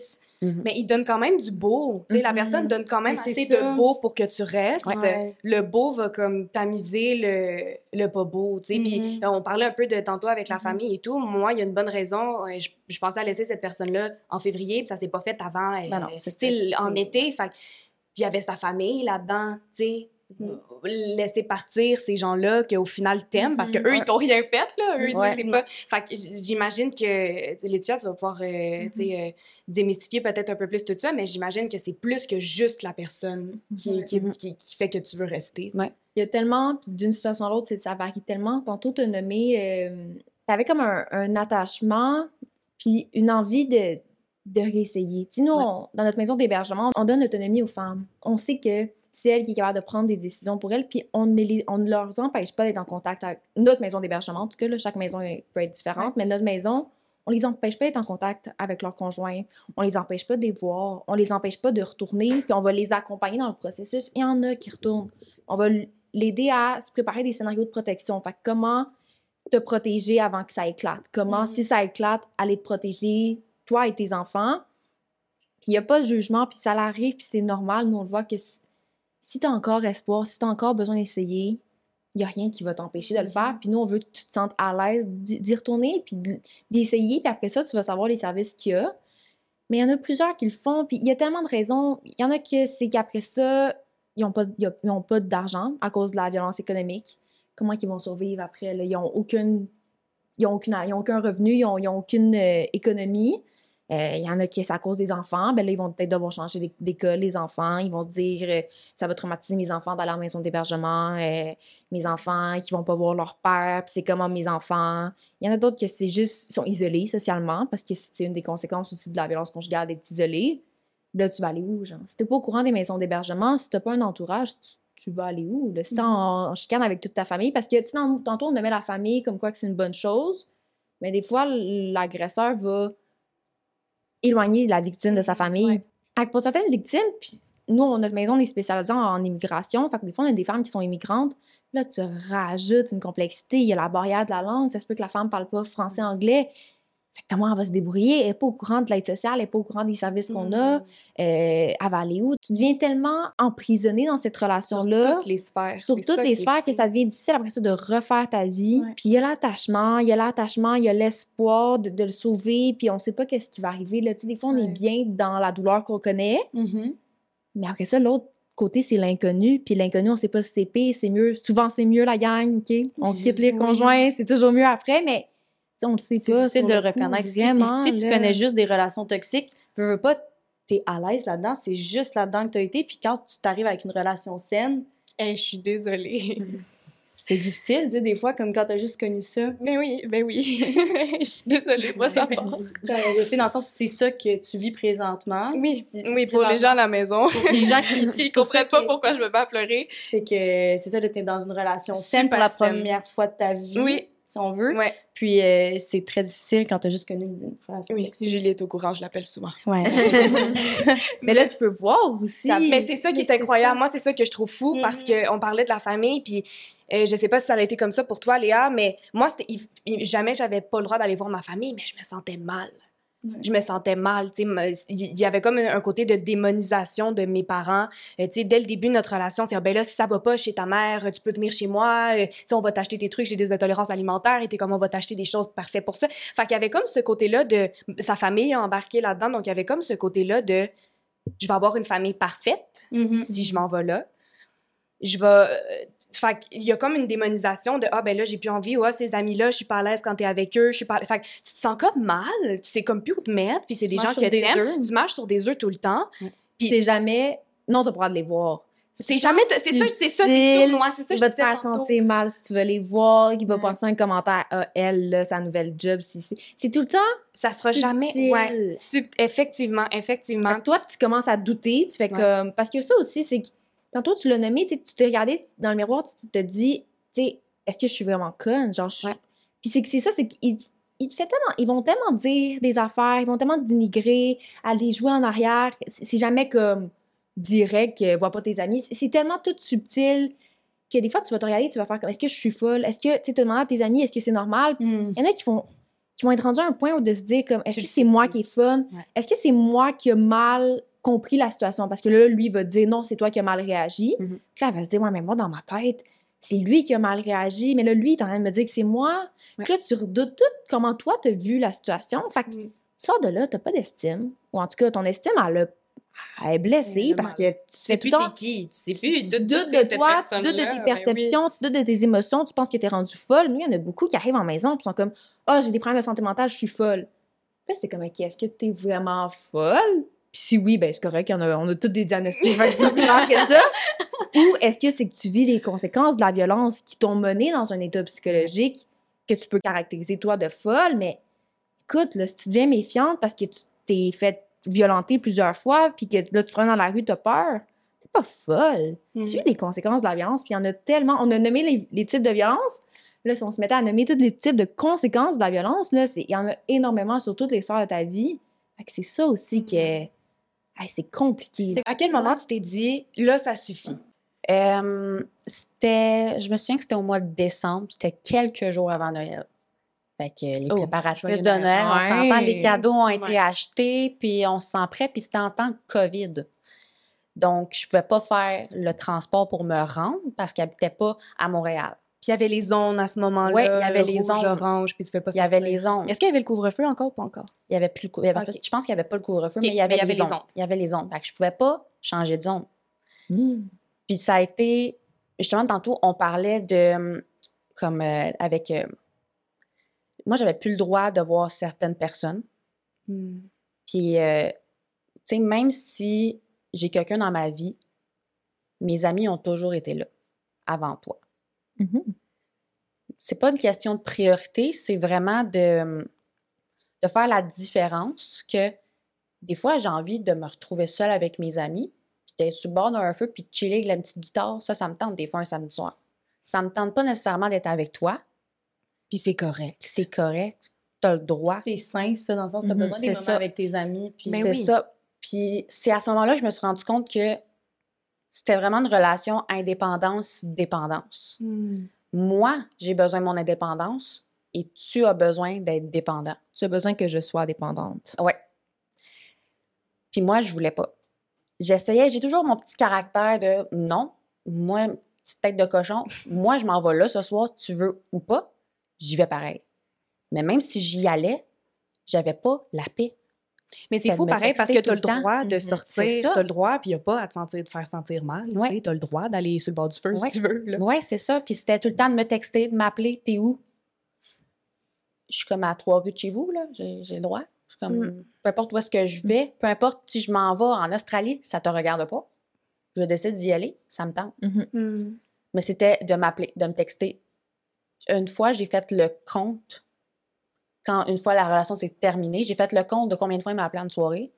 C'est- Mais il donne quand même du beau. Tu sais, la Mhm. personne donne quand même Mais c'est assez de beau pour que tu restes. Ouais. Le beau va comme tamiser le, le pas beau, tu sais. Puis Mhm. euh, on parlait un peu de tantôt avec la Mhm. famille et tout. Moi, il y a une bonne raison. euh, Je, je pensais à laisser cette personne-là en février, puis ça s'est pas fait avant, euh, Ben c'est ça. en été. Fait il y avait sa famille là-dedans, tu sais. Laisser partir ces gens-là qu'au final t'aimes parce que Mhm. eux ils t'ont rien fait là eux Ouais. c'est pas fait j'imagine que Laetitia tu vas pouvoir euh, sais, euh, démystifier peut-être un peu plus tout ça mais j'imagine que c'est plus que juste la personne qui, Mhm. qui fait que tu veux rester. Ouais. Il y a tellement, d'une situation à l'autre, ça varie tellement. Tantôt, tu as nommé, euh, t'avais comme un, un attachement, puis une envie de, de réessayer. Tu sais, nous, Ouais. on- dans notre maison d'hébergement, on donne l'autonomie aux femmes. On sait que c'est elle qui est capable de prendre des décisions pour elles, puis on ne, les- on ne leur empêche pas d'être en contact avec notre maison d'hébergement. En tout cas, là, chaque maison peut être différente, mais notre maison, on les empêche pas d'être en contact avec leur conjoint. On les empêche pas de les voir. On les empêche pas de retourner, puis on va les accompagner dans le processus. Il y en a qui retournent. On va l'aider à se préparer des scénarios de protection. Fait comment te protéger avant que ça éclate? Comment, Mhm. si ça éclate, aller te protéger, toi et tes enfants? Il n'y a pas de jugement, puis ça l'arrive, puis c'est normal. Nous, on le voit que si, tu as encore espoir, si tu as encore besoin d'essayer, il n'y a rien qui va t'empêcher de le faire. Puis nous, on veut que tu te sentes à l'aise d'y retourner, puis d'essayer, puis après ça, tu vas savoir les services qu'il y a. Mais il y en a plusieurs qui le font, puis il y a tellement de raisons. Il y en a que c'est qu'après ça, ils n'ont pas, ils ont pas d'argent à cause de la violence économique. Comment ils vont survivre après? là? Ils n'ont aucune, ils ont aucune, ils ont aucun revenu, ils n'ont ont aucune euh, économie. Euh, Il y en a qui c'est à cause des enfants. Ben là, ils vont peut-être devoir changer d'é- d'école, les enfants. Ils vont dire euh, ça va traumatiser mes enfants dans leur maison d'hébergement. euh, mes enfants qui vont pas voir leur père, puis c'est comment mes enfants. Il y en a d'autres que c'est juste, sont isolés socialement parce que c'est une des conséquences aussi de la violence conjugale d'être isolé. Là, tu vas aller où, genre? Si t'es pas au courant des maisons d'hébergement, si t'as pas un entourage, tu, tu vas aller où? Là? Si t'es en, en chicane avec toute ta famille, parce que, tu sais, tantôt, on nommait la famille comme quoi que c'est une bonne chose, mais des fois, l'agresseur va éloigner la victime de sa famille. Ouais. Pour certaines victimes, puis nous, notre maison, on est spécialisé en, en immigration, fait que des fois, on a des femmes qui sont immigrantes, là, tu rajoutes une complexité. Il y a la barrière de la langue, ça se peut que la femme parle pas français-anglais. Fait que comment elle va se débrouiller? Elle n'est pas au courant de l'aide sociale, elle n'est pas au courant des services qu'on a. Euh, elle va aller où? Tu deviens tellement emprisonné dans cette sur relation-là toutes les sphères sur toutes les sphères que ça devient difficile après ça de refaire ta vie. Ouais. Puis il y a l'attachement, il y a l'attachement, il y a l'espoir de, de le sauver, puis on sait pas qu'est-ce qui va arriver. Là. Des fois, on est bien dans la douleur qu'on connaît, Mhm. mais après ça, l'autre côté, c'est l'inconnu. Puis l'inconnu, on sait pas si c'est pire, c'est mieux. Souvent, c'est mieux la gang, OK? On quitte les Oui. conjoints, c'est toujours mieux après, mais on le sait C'est pas. difficile sur de le reconnaître Vraiment, si tu là. connais juste des relations toxiques, veux, veux pas, t'es à l'aise là-dedans, c'est juste là-dedans que t'as été. Puis quand tu t'arrives avec une relation saine, Hey, je suis désolée c'est difficile, tu sais, des fois, comme quand t'as juste connu ça. mais oui ben oui je suis désolée moi ça part fait dans le sens où c'est ça que tu vis présentement. oui pour les gens à la maison Pour les gens qui, qui c'est comprennent pas que- pourquoi je me bats à pleurer C'est que c'est ça, de t'es dans une relation saine pour la saine. première fois de ta vie. Oui. Si on veut. ouais Puis euh, c'est très difficile quand t'as juste connu une, relation oui si Julie est au courant je l'appelle souvent Ouais. mais là, tu peux voir aussi. Ça- mais c'est ça qui est incroyable. ça. Moi, c'est ça que je trouve fou parce Mhm. qu'on parlait de la famille, puis euh, je sais pas si ça a été comme ça pour toi, Léa, mais moi, c'était, jamais j'avais pas le droit d'aller voir ma famille, mais je me sentais mal. Je me sentais mal, il y avait comme un côté de démonisation de mes parents. Euh, dès le début de notre relation, c'est ben là si ça va pas chez ta mère, tu peux venir chez moi, euh, on va t'acheter tes trucs, j'ai des intolérances alimentaires, et t'es comme on va t'acheter des choses parfaites pour ça. Fait qu'il y avait comme ce côté-là de sa famille a embarqué là-dedans, donc il y avait comme ce côté-là de je vais avoir une famille parfaite Mhm. si je m'en vais là. Je vais. Fait qu'il y a comme une démonisation de Ah, ben là, j'ai plus envie, ou ah, ces amis-là, je suis pas à l'aise quand t'es avec eux, je suis pas. Fait que tu te sens comme mal, tu sais comme plus où te mettre, puis c'est des gens que t'aimes. Tu marches sur des œufs tout le temps. Puis c'est jamais. Non, t'as pas le droit de les voir. C'est jamais. C'est ça, c'est ça, c'est sournois, c'est ça, il va te faire sentir mal si tu veux les voir, il va passer un commentaire à elle, là, sa nouvelle job. Si. C'est tout le temps. Ça sera jamais. Ouais, effectivement, effectivement. Fait que toi, tu commences à douter, tu fais comme. Parce que ça aussi, c'est que. Tantôt, tu l'as nommé, tu te regardais dans le miroir, tu te dis, tu sais, est-ce que je suis vraiment conne? Genre, je suis- Ouais. Puis c'est que c'est ça, c'est qu'ils ils te fait tellement, ils vont tellement dire des affaires, ils vont tellement te dénigrer, aller jouer en arrière. C'est jamais comme direct, euh, vois pas tes amis. C'est- tellement tout subtil que des fois, tu vas te regarder, tu vas faire comme, est-ce que je suis folle? Est-ce que, tu te demander à tes amis, est-ce que c'est normal? Mhm. Il y en a qui vont, qui vont être rendus à un point où de se dire comme est-ce que c'est moi qui est fun? Ouais. Est-ce que c'est moi qui a mal compris la situation? Parce que là, lui va dire non, c'est toi qui as mal réagi. Mhm. Puis là, elle va se dire ouais, mais moi, dans ma tête, c'est lui qui a mal réagi. Mais là, lui, il est en train de me dire que c'est moi. Ouais. Puis là, tu redoutes tout comment toi, t'as vu la situation. Fait que Mm. tu sors de là, t'as pas d'estime. Ou en tout cas, ton estime, elle a, elle est blessée parce que tu sais plus t'es qui, tu sais plus. tu doutes de toi, tu doutes de tes perceptions, tu doutes de tes émotions, tu penses que t'es rendu folle. Nous, il y en a beaucoup qui arrivent en maison et sont comme Ah, j'ai des problèmes de santé mentale, je suis folle. Puis là, c'est comme Ok, est-ce que t'es vraiment folle? Puis si oui, ben c'est correct, en a- on a tous des diagnostics, fait que c'est pas plus grave que ça. Ou est-ce que c'est que tu vis les conséquences de la violence qui t'ont mené dans un état psychologique que tu peux caractériser toi de folle, mais écoute, là, si tu deviens méfiante parce que tu t'es fait violenter plusieurs fois, puis que là, tu te prends dans la rue, t'as peur, t'es pas folle. Mm. Tu vis les conséquences de la violence, puis il y en a tellement. On a nommé les, les types de violence. Là, si on se mettait à nommer tous les types de conséquences de la violence, là, c'est- il y en a énormément sur toutes les sphères de ta vie. Fait que c'est ça aussi que. Hey, c'est compliqué. À quel moment tu t'es dit, là, ça suffit? Euh, c'était, je me souviens que c'était au mois de décembre, c'était quelques jours avant Noël. Fait que les Oh, préparatifs de Noël, on s'entend, les cadeaux ont été achetés, puis on se sent prêt, puis c'était en temps de COVID. Donc, je pouvais pas faire le transport pour me rendre parce qu'il habitait pas à Montréal. Puis il y avait les zones à ce moment-là. Ouais, il y avait le les rouge, zones. orange, puis tu fais pas Il y avait les zones. Est-ce qu'il y avait le couvre-feu encore ou pas encore? Il y avait plus le cou- il y avait- en Ok. fait, je pense qu'il n'y avait pas le couvre-feu, mais il y avait, mais il y avait les, zones. Il y avait les zones. Fait que je pouvais pas changer de zone. Mm. Puis ça a été, justement, tantôt, on parlait de, hum, comme euh, avec, euh, moi, j'avais plus le droit de voir certaines personnes. Puis, euh, tu sais, même si j'ai quelqu'un dans ma vie, mes amis ont toujours été là, avant toi. Mhm. C'est pas une question de priorité, c'est vraiment de, de faire la différence que des fois, j'ai envie de me retrouver seule avec mes amis, puis d'être sur le bord d'un feu, puis de chiller avec la petite guitare. Ça, ça me tente des fois un samedi soir. Ça me tente pas nécessairement d'être avec toi, Puis c'est correct. c'est correct. T'as le droit. C'est sain, ça, dans le sens où t'as Mhm, besoin des c'est moments ça. avec tes amis. Puis Mais c'est oui. ça. Puis c'est à ce moment-là que je me suis rendu compte que c'était vraiment une relation indépendance-dépendance. Moi, j'ai besoin de mon indépendance et tu as besoin d'être dépendant. Tu as besoin que je sois dépendante. Ouais. Puis moi, je voulais pas. J'essayais, j'ai toujours mon petit caractère de non, moi, petite tête de cochon, moi, je m'en vais là ce soir, tu veux ou pas, j'y vais pareil. Mais même si j'y allais, j'avais pas la paix. Mais c'est fou pareil parce que tu as le droit de Mhm. C'est sortir, tu as le droit, puis il n'y a pas à te sentir, de faire sentir mal. Ouais. Tu as le droit d'aller sur le bord du feu Ouais. si tu veux. Ouais, c'est ça. Puis c'était tout le temps de me texter, de m'appeler, t'es où? Je suis comme à trois rues de chez vous, là. J'ai le droit. Je suis comme, Mm. peu importe où est-ce que je vais, peu importe si je m'en vais en Australie, ça te regarde pas. Je décide d'y aller, ça me tente. Mm. Mais c'était de m'appeler, de me texter. Une fois, j'ai fait le compte. Quand une fois la relation s'est terminée, j'ai fait le compte de combien de fois il m'a appelé en soirée?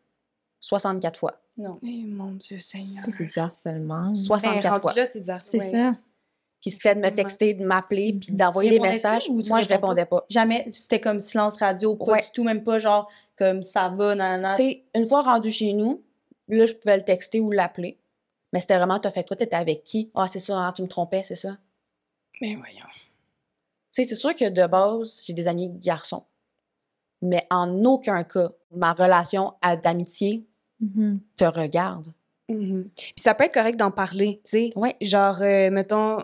64 fois. Non. Eh, mon Dieu Seigneur. C'est du harcèlement. 64 Ben, fois. là, c'est du C'est harcèlement. ça. Puis c'était de me texter, de m'appeler, puis Mhm. d'envoyer Tu des messages. ou tu Moi, je pas? répondais pas. Jamais, c'était comme silence radio, pas Ouais. du tout, même pas genre comme ça va, nan. Tu sais, une fois rendu chez nous, là, je pouvais le texter ou l'appeler. Mais c'était vraiment, t'as fait quoi? T'étais avec qui? Ah, c'est ça, hein, tu me trompais, c'est ça? Tu Mais voyons. sais, c'est sûr que de base, j'ai des amis garçons. Mais en aucun cas, ma relation d'amitié Mhm. te regarde. Mhm. Puis ça peut être correct d'en parler, tu sais. Ouais. Genre, euh, mettons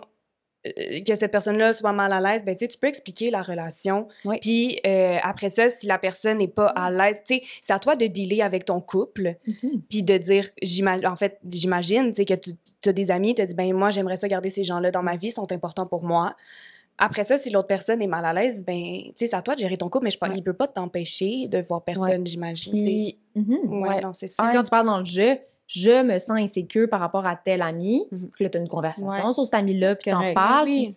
euh, que cette personne-là soit mal à l'aise, ben tu peux expliquer la relation. Puis euh, après ça, si la personne n'est pas à l'aise, c'est à toi de dealer avec ton couple, Mhm. puis de dire, en fait, j'imagine, que tu as des amis, tu as dit, ben moi, j'aimerais ça garder ces gens-là dans ma vie, ils sont importants pour moi. Après ça, si l'autre personne est mal à l'aise, ben, tu sais, c'est à toi de gérer ton couple, mais je pense Ouais. il peut pas t'empêcher de voir personne, j'imagine. Puis, Mhm. ouais, ouais. non, c'est ça. Quand tu parles dans le jeu, je me sens insécure par rapport à tel ami. Mhm. Puis là, tu as une conversation sur cet ami-là, puis t'en parles. Oui.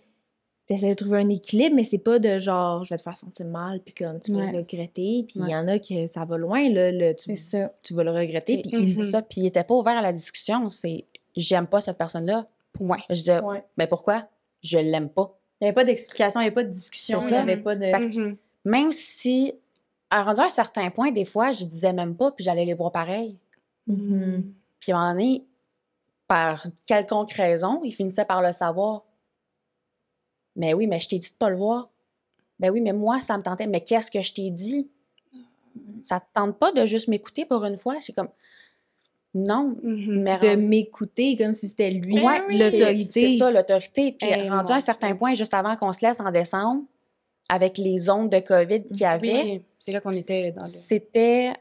Tu essaies de trouver un équilibre, mais c'est pas de genre, je vais te faire sentir mal, puis comme tu vas Ouais. le regretter. Puis il Ouais. y en a que ça va loin, là. le- tu, ça. tu vas le regretter. Puis il- Mhm. ça, puis il était pas ouvert à la discussion. C'est, j'aime pas cette personne-là. Point. Je disais, Ouais. mais pourquoi? Je l'aime pas. Il n'y avait pas d'explication, il n'y avait pas de discussion, il n'y avait pas de. Fait que- Mhm. Même si, à rendu à un certain point, des fois, je disais même pas, puis j'allais les voir pareil. Mhm. Puis à un moment donné, par quelconque raison, ils finissaient par le savoir. Mais oui, mais je t'ai dit de pas le voir. Ben oui, mais moi, ça me tentait. Mais qu'est-ce que je t'ai dit? Ça te tente pas de juste m'écouter pour une fois? C'est comme, non. Mhm. Mais de rendu- m'écouter comme si c'était lui Ouais, l'autorité. C'est ça, l'autorité. Puis Eh, rendu à un certain point, juste avant qu'on se laisse en décembre, avec les ondes de COVID qu'il y avait, Oui, c'est là qu'on était dans le... c'était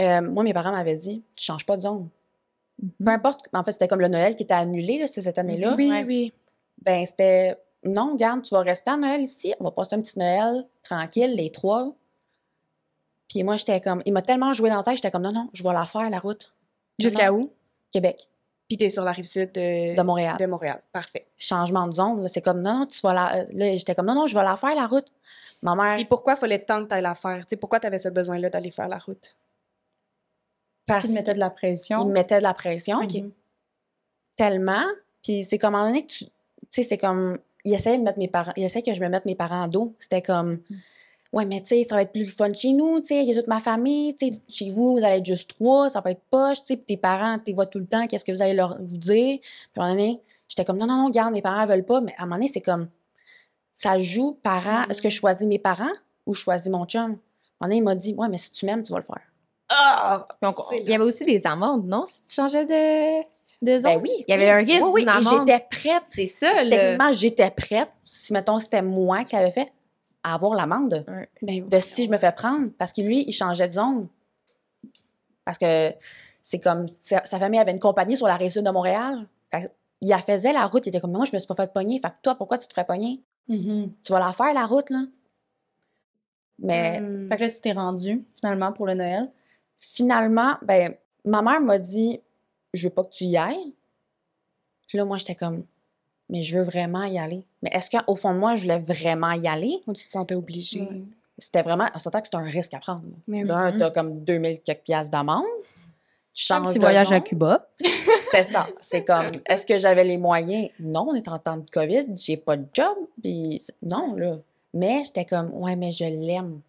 Euh, moi, mes parents m'avaient dit, tu changes pas de zone. Peu Mhm. importe, en fait, c'était comme le Noël qui était annulé, là, cette année-là. Oui, Ouais. oui. Ben, c'était, non, garde, tu vas rester à Noël ici, on va passer un petit Noël tranquille, les trois. Puis moi, j'étais comme, il m'a tellement joué dans la tête, j'étais comme, non, non, je vais la faire, la route. Jusqu'à où? Québec, Puis t'es sur la rive sud de, de Montréal. de Montréal. Parfait. Changement de zone, là, c'est comme, non, non, tu vas la. euh, Là, j'étais comme, non, non, je vais la faire, la route. Ma mère, Puis pourquoi fallait tant que t'ailles la faire? Tu sais, pourquoi t'avais ce besoin-là d'aller faire la route? parce Qui te mettait de la pression. qu'il me mettait de la pression. Ok. tellement. Puis c'est comme, à un moment donné, que tu tu sais, c'est comme, il essayait de mettre mes parents, il essayait que je me mette mes parents en dos. C'était comme, ouais, mais tu sais, ça va être plus fun chez nous, tu sais, il y a toute ma famille, tu sais, chez vous, vous allez être juste trois, ça va être poche, tu sais, puis tes parents, tu les vois tout le temps, qu'est-ce que vous allez leur vous dire? Puis à un moment donné, j'étais comme, non, non, non, garde, mes parents veulent pas, mais à un moment donné, c'est comme, ça joue parents, est-ce que je choisis mes parents ou je choisis mon chum? À un moment donné, il m'a dit, ouais, mais si tu m'aimes, tu vas le faire. Ah! Donc, il y avait aussi des amendes, non? Si tu changeais de, de zone? Ben oui. Il y avait un risque Oui, oui, et j'étais prête. C'est ça, le... Techniquement, j'étais prête, si, mettons, c'était moi qui l'avais fait, à avoir l'amende. Ben, de si je me fais prendre. Parce que lui, il changeait de zone. Parce que c'est comme. Sa, sa famille avait une compagnie sur la rive sud de Montréal. Fait il la faisait la route. Il était comme, moi, je me suis pas fait pogner. Fait que toi, pourquoi tu te ferais pogner? Mhm. Tu vas la faire, la route, là. Mais Hmm. Fait que là, tu t'es rendu, finalement, pour le Noël. finalement, ben, ma mère m'a dit, je veux pas que tu y ailles. Puis là, moi, j'étais comme, mais je veux vraiment y aller. Mais est-ce qu'au fond de moi, je voulais vraiment y aller? Ou tu te sentais obligée? Ouais. C'était vraiment, on s'entend que c'est un risque à prendre. oui. T'as comme 2000 quelques piastres d'amende. Tu Un changes petit de voyage à. Cuba. C'est ça. C'est comme, est-ce que j'avais les moyens? Non, on est en temps de COVID, j'ai pas de job. Puis non, là. Mais j'étais comme, ouais, mais je l'aime.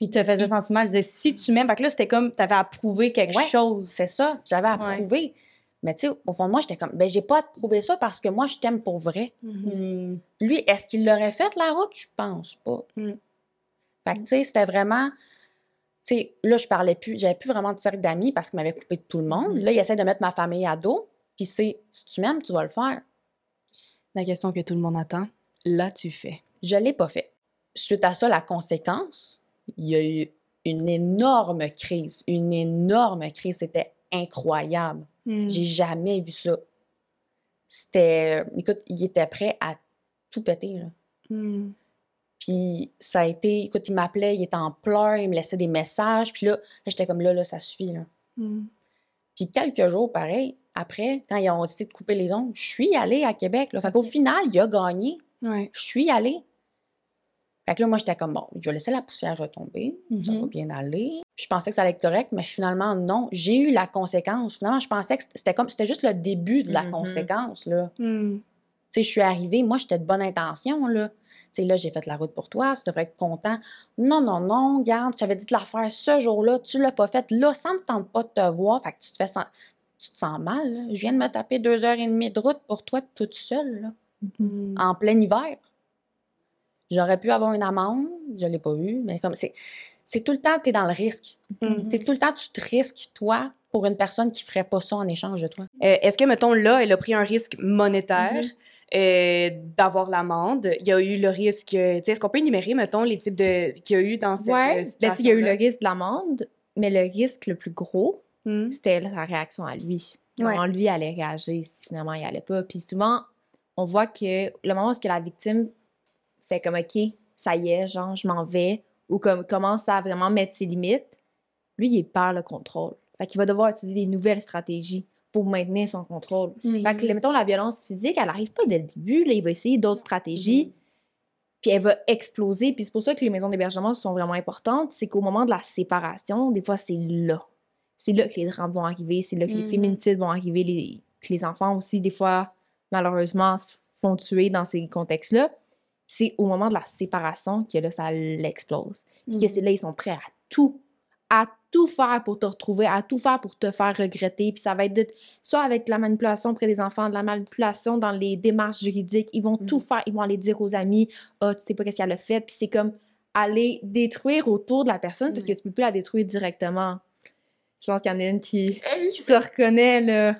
Puis te faisait sentiment, il disait si tu m'aimes. Fait que là, c'était comme t'avais à prouver quelque Ouais, chose. C'est ça, j'avais à Ouais. prouver. Mais tu sais, au fond de moi, j'étais comme, ben, j'ai pas à te prouver ça parce que moi, je t'aime pour vrai. Mhm. Hmm. Lui, est-ce qu'il l'aurait fait, la route? Je pense pas. Mm. Fait que, tu sais, c'était vraiment. Tu sais, là, je parlais plus, j'avais plus vraiment de cercle d'amis parce qu'il m'avait coupé de tout le monde. Mhm. Là, il essaie de mettre ma famille à dos. Puis c'est, si tu m'aimes, tu vas le faire. La question que tout le monde attend, là, tu fais. Je l'ai pas fait. Suite à ça, la conséquence, il y a eu une énorme crise. Une énorme crise. C'était incroyable. Hmm. J'ai jamais vu ça. C'était. Écoute, il était prêt à tout péter, là. Hmm. Puis ça a été. Écoute, il m'appelait, il était en pleurs, il me laissait des messages. Puis là, là, j'étais comme là, là, ça suffit, là. Hmm. Puis quelques jours, pareil, après, quand ils ont décidé de couper les ongles, je suis allée à Québec, là. Fait qu'au final, il a gagné. Ouais. Je suis allée. Fait que là, moi, j'étais comme, bon, je vais laisser la poussière retomber. Ça va Mhm. bien aller. Je pensais que ça allait être correct, mais finalement, non. J'ai eu la conséquence. Finalement, je pensais que c'était comme, c'était juste le début de la Mhm. conséquence, là. Hmm. Tu sais, je suis arrivée, moi, j'étais de bonne intention, là. Tu sais, là, j'ai fait la route pour toi, tu devrais être content. Non, non, non, garde, je t'avais dit de la faire ce jour-là, tu l'as pas fait. Là, ça me tente pas de te voir, fait que tu te fais tu te sens mal, là. Je viens de me taper deux heures et demie de route pour toi toute seule, là, Hmm. en plein hiver. J'aurais pu avoir une amende, je l'ai pas eu, mais comme c'est... C'est tout le temps, tu es dans le risque. C'est tout le temps, tu te risques, toi, pour une personne qui ferait pas ça en échange de toi. Euh, Est-ce que, mettons, là, elle a pris un risque monétaire Mhm. euh, d'avoir l'amende? Il y a eu le risque... Est-ce qu'on peut énumérer, mettons, les types de qu'il y a eu dans cette Ouais, euh, ben, il y a eu le risque de l'amende, mais le risque le plus gros, Hmm. c'était sa réaction à lui. Ouais. Comment lui allait réagir si finalement il allait pas. Puis souvent, on voit que le moment où est-ce que la victime fait comme OK, ça y est, genre, je m'en vais, ou comme commence à vraiment mettre ses limites, lui, il perd le contrôle. Fait qu'il va devoir utiliser des nouvelles stratégies pour maintenir son contrôle. Fait que, mettons, la violence physique, elle arrive pas dès le début. Là, il va essayer d'autres stratégies. Puis elle va exploser. Puis c'est pour ça que les maisons d'hébergement sont vraiment importantes. C'est qu'au moment de la séparation, des fois, c'est là. C'est là que les drames vont arriver. C'est là que les Mhm. féminicides vont arriver. Les, que les enfants aussi, des fois, malheureusement, se font tuer dans ces contextes-là. C'est au moment de la séparation que là, ça l'explose. Puis que c'est là, ils sont prêts à tout, à tout faire pour te retrouver, à tout faire pour te faire regretter. Puis ça va être de- soit avec de la manipulation auprès des enfants, de la manipulation dans les démarches juridiques. Ils vont tout Mhm. faire. Ils vont aller dire aux amis, ah, tu sais pas qu'est-ce qu'elle a fait. Puis c'est comme aller détruire autour de la personne parce que Ouais. tu peux plus la détruire directement. Je pense qu'il y en a une qui, Hey, qui se reconnaît, là.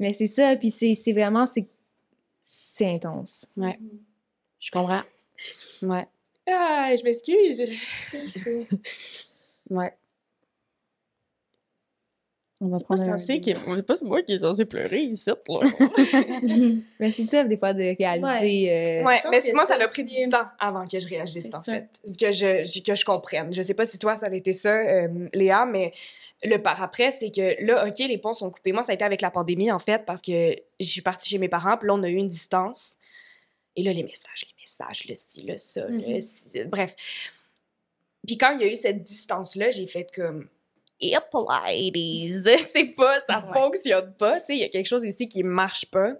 Mais c'est ça. Puis c'est c'est vraiment, c'est c'est intense. Je comprends. Ouais, Ah, je m'excuse. ouais. On va C'est pas prendre un- censé que... C'est pas moi qui est censé pleurer ici, là. Mais c'est tough des fois de réaliser. euh, Ouais, Je pense mais moi, ça ça a pris du temps avant que je réagisse, C'est en ça. fait. Que je, que je comprenne. Je sais pas si toi, ça a été ça, euh, Léa, mais le par après, c'est que là, OK, les ponts sont coupés. Moi, ça a été avec la pandémie, en fait, parce que je suis partie chez mes parents, puis là, on a eu une distance. Et là, les messages, les messages, le ci, le ça, le Mhm. ci, bref. Puis quand il y a eu cette distance-là, j'ai fait comme... Yep, ladies! c'est pas, ça Ouais. fonctionne pas. Tu sais, il y a quelque chose ici qui marche pas.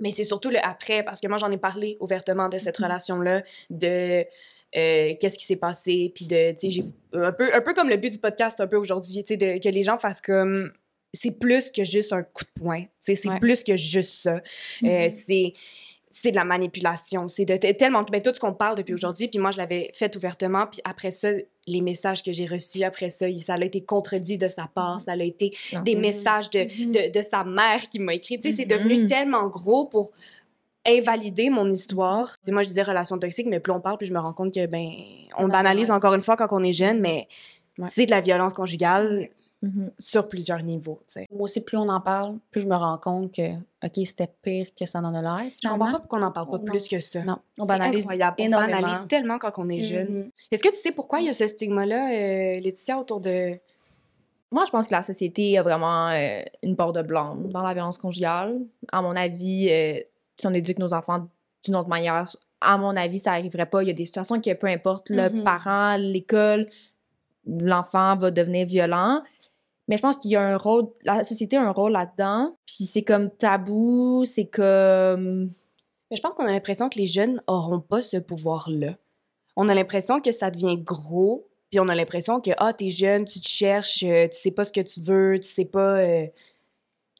Mais c'est surtout le après, parce que moi, j'en ai parlé ouvertement de cette Mhm. relation-là, de euh, qu'est-ce qui s'est passé, puis de, tu sais, un peu, un peu comme le but du podcast un peu aujourd'hui, tu sais, que les gens fassent comme, c'est plus que juste un coup de poing, tu sais, c'est Ouais. plus que juste ça. Euh, Mhm. c'est c'est de la manipulation, c'est de tellement ben, tout ce qu'on parle depuis aujourd'hui, puis moi je l'avais fait ouvertement, puis après ça les messages que j'ai reçus après ça, ça a été contredit de sa part, ça a été non. des Mhm. messages de, de, de sa mère qui m'a écrit. Tu sais, c'est devenu tellement gros pour invalider mon histoire. Tu sais, moi, je disais relation toxique, mais plus on parle, plus je me rends compte que, ben, on On banalise encore une fois quand on est jeune, mais Ouais. c'est de la violence conjugale Mhm. sur plusieurs niveaux. Moi aussi, plus on en parle, plus je me rends compte que, OK, c'était pire que ça en a l'air. Je comprends pas pourquoi on n'en parle pas Non. plus que ça. Non. On C'est banalise incroyable. On énormément. banalise tellement quand on est jeune. Mhm. Est-ce que tu sais pourquoi il y a ce stigma-là, euh, Laetitia, autour de... Moi, je pense que la société a vraiment euh, une part de blâme dans la violence conjugale. À mon avis, euh, si on éduque nos enfants d'une autre manière, à mon avis, ça n'arriverait pas. Il y a des situations que peu importe le Mhm. parent, l'école, l'enfant va devenir violent. Mais je pense qu'il y a un rôle, la société a un rôle là-dedans. Puis c'est comme tabou, c'est comme. Mais je pense qu'on a l'impression que les jeunes auront pas ce pouvoir-là. On a l'impression que ça devient gros, puis on a l'impression que, ah, t'es jeune, tu te cherches, euh, tu sais pas ce que tu veux, tu sais pas... euh,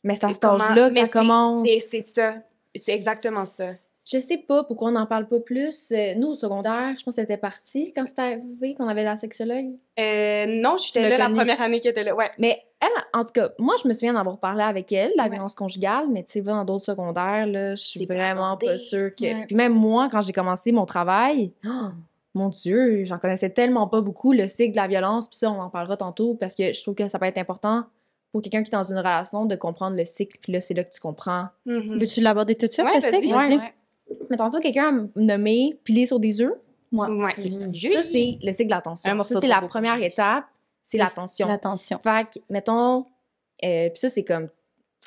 Mais c'est à et cet âge-là que ça commence. C'est ça. C'est exactement ça. Je sais pas pourquoi on n'en parle pas plus. Euh, Nous, au secondaire, je pense que c'était parti quand c'était arrivé qu'on avait la sexologue. Euh, non, j'étais là la première année qu'elle était là. Ouais. Mais elle, en tout cas, moi, je me souviens d'avoir parlé avec elle, de la Ouais. violence conjugale, mais tu sais, dans d'autres secondaires, là, je suis pas vraiment pas sûre que. Ouais. Puis même moi, quand j'ai commencé mon travail, oh, mon Dieu, j'en connaissais tellement pas beaucoup, le cycle de la violence, puis ça, on en parlera tantôt, parce que je trouve que ça peut être important pour quelqu'un qui est dans une relation de comprendre le cycle, puis là, c'est là que tu comprends. Mhm. Veux-tu l'aborder tout de suite, Ouais, le cycle? ouais. Mais tantôt, quelqu'un a nommé piler sur des œufs. Moi. Ouais. Ça, c'est le cycle de l'attention. Ça, c'est la première étape, c'est l'attention. L'attention. Fait que, mettons, euh, puis ça, c'est comme.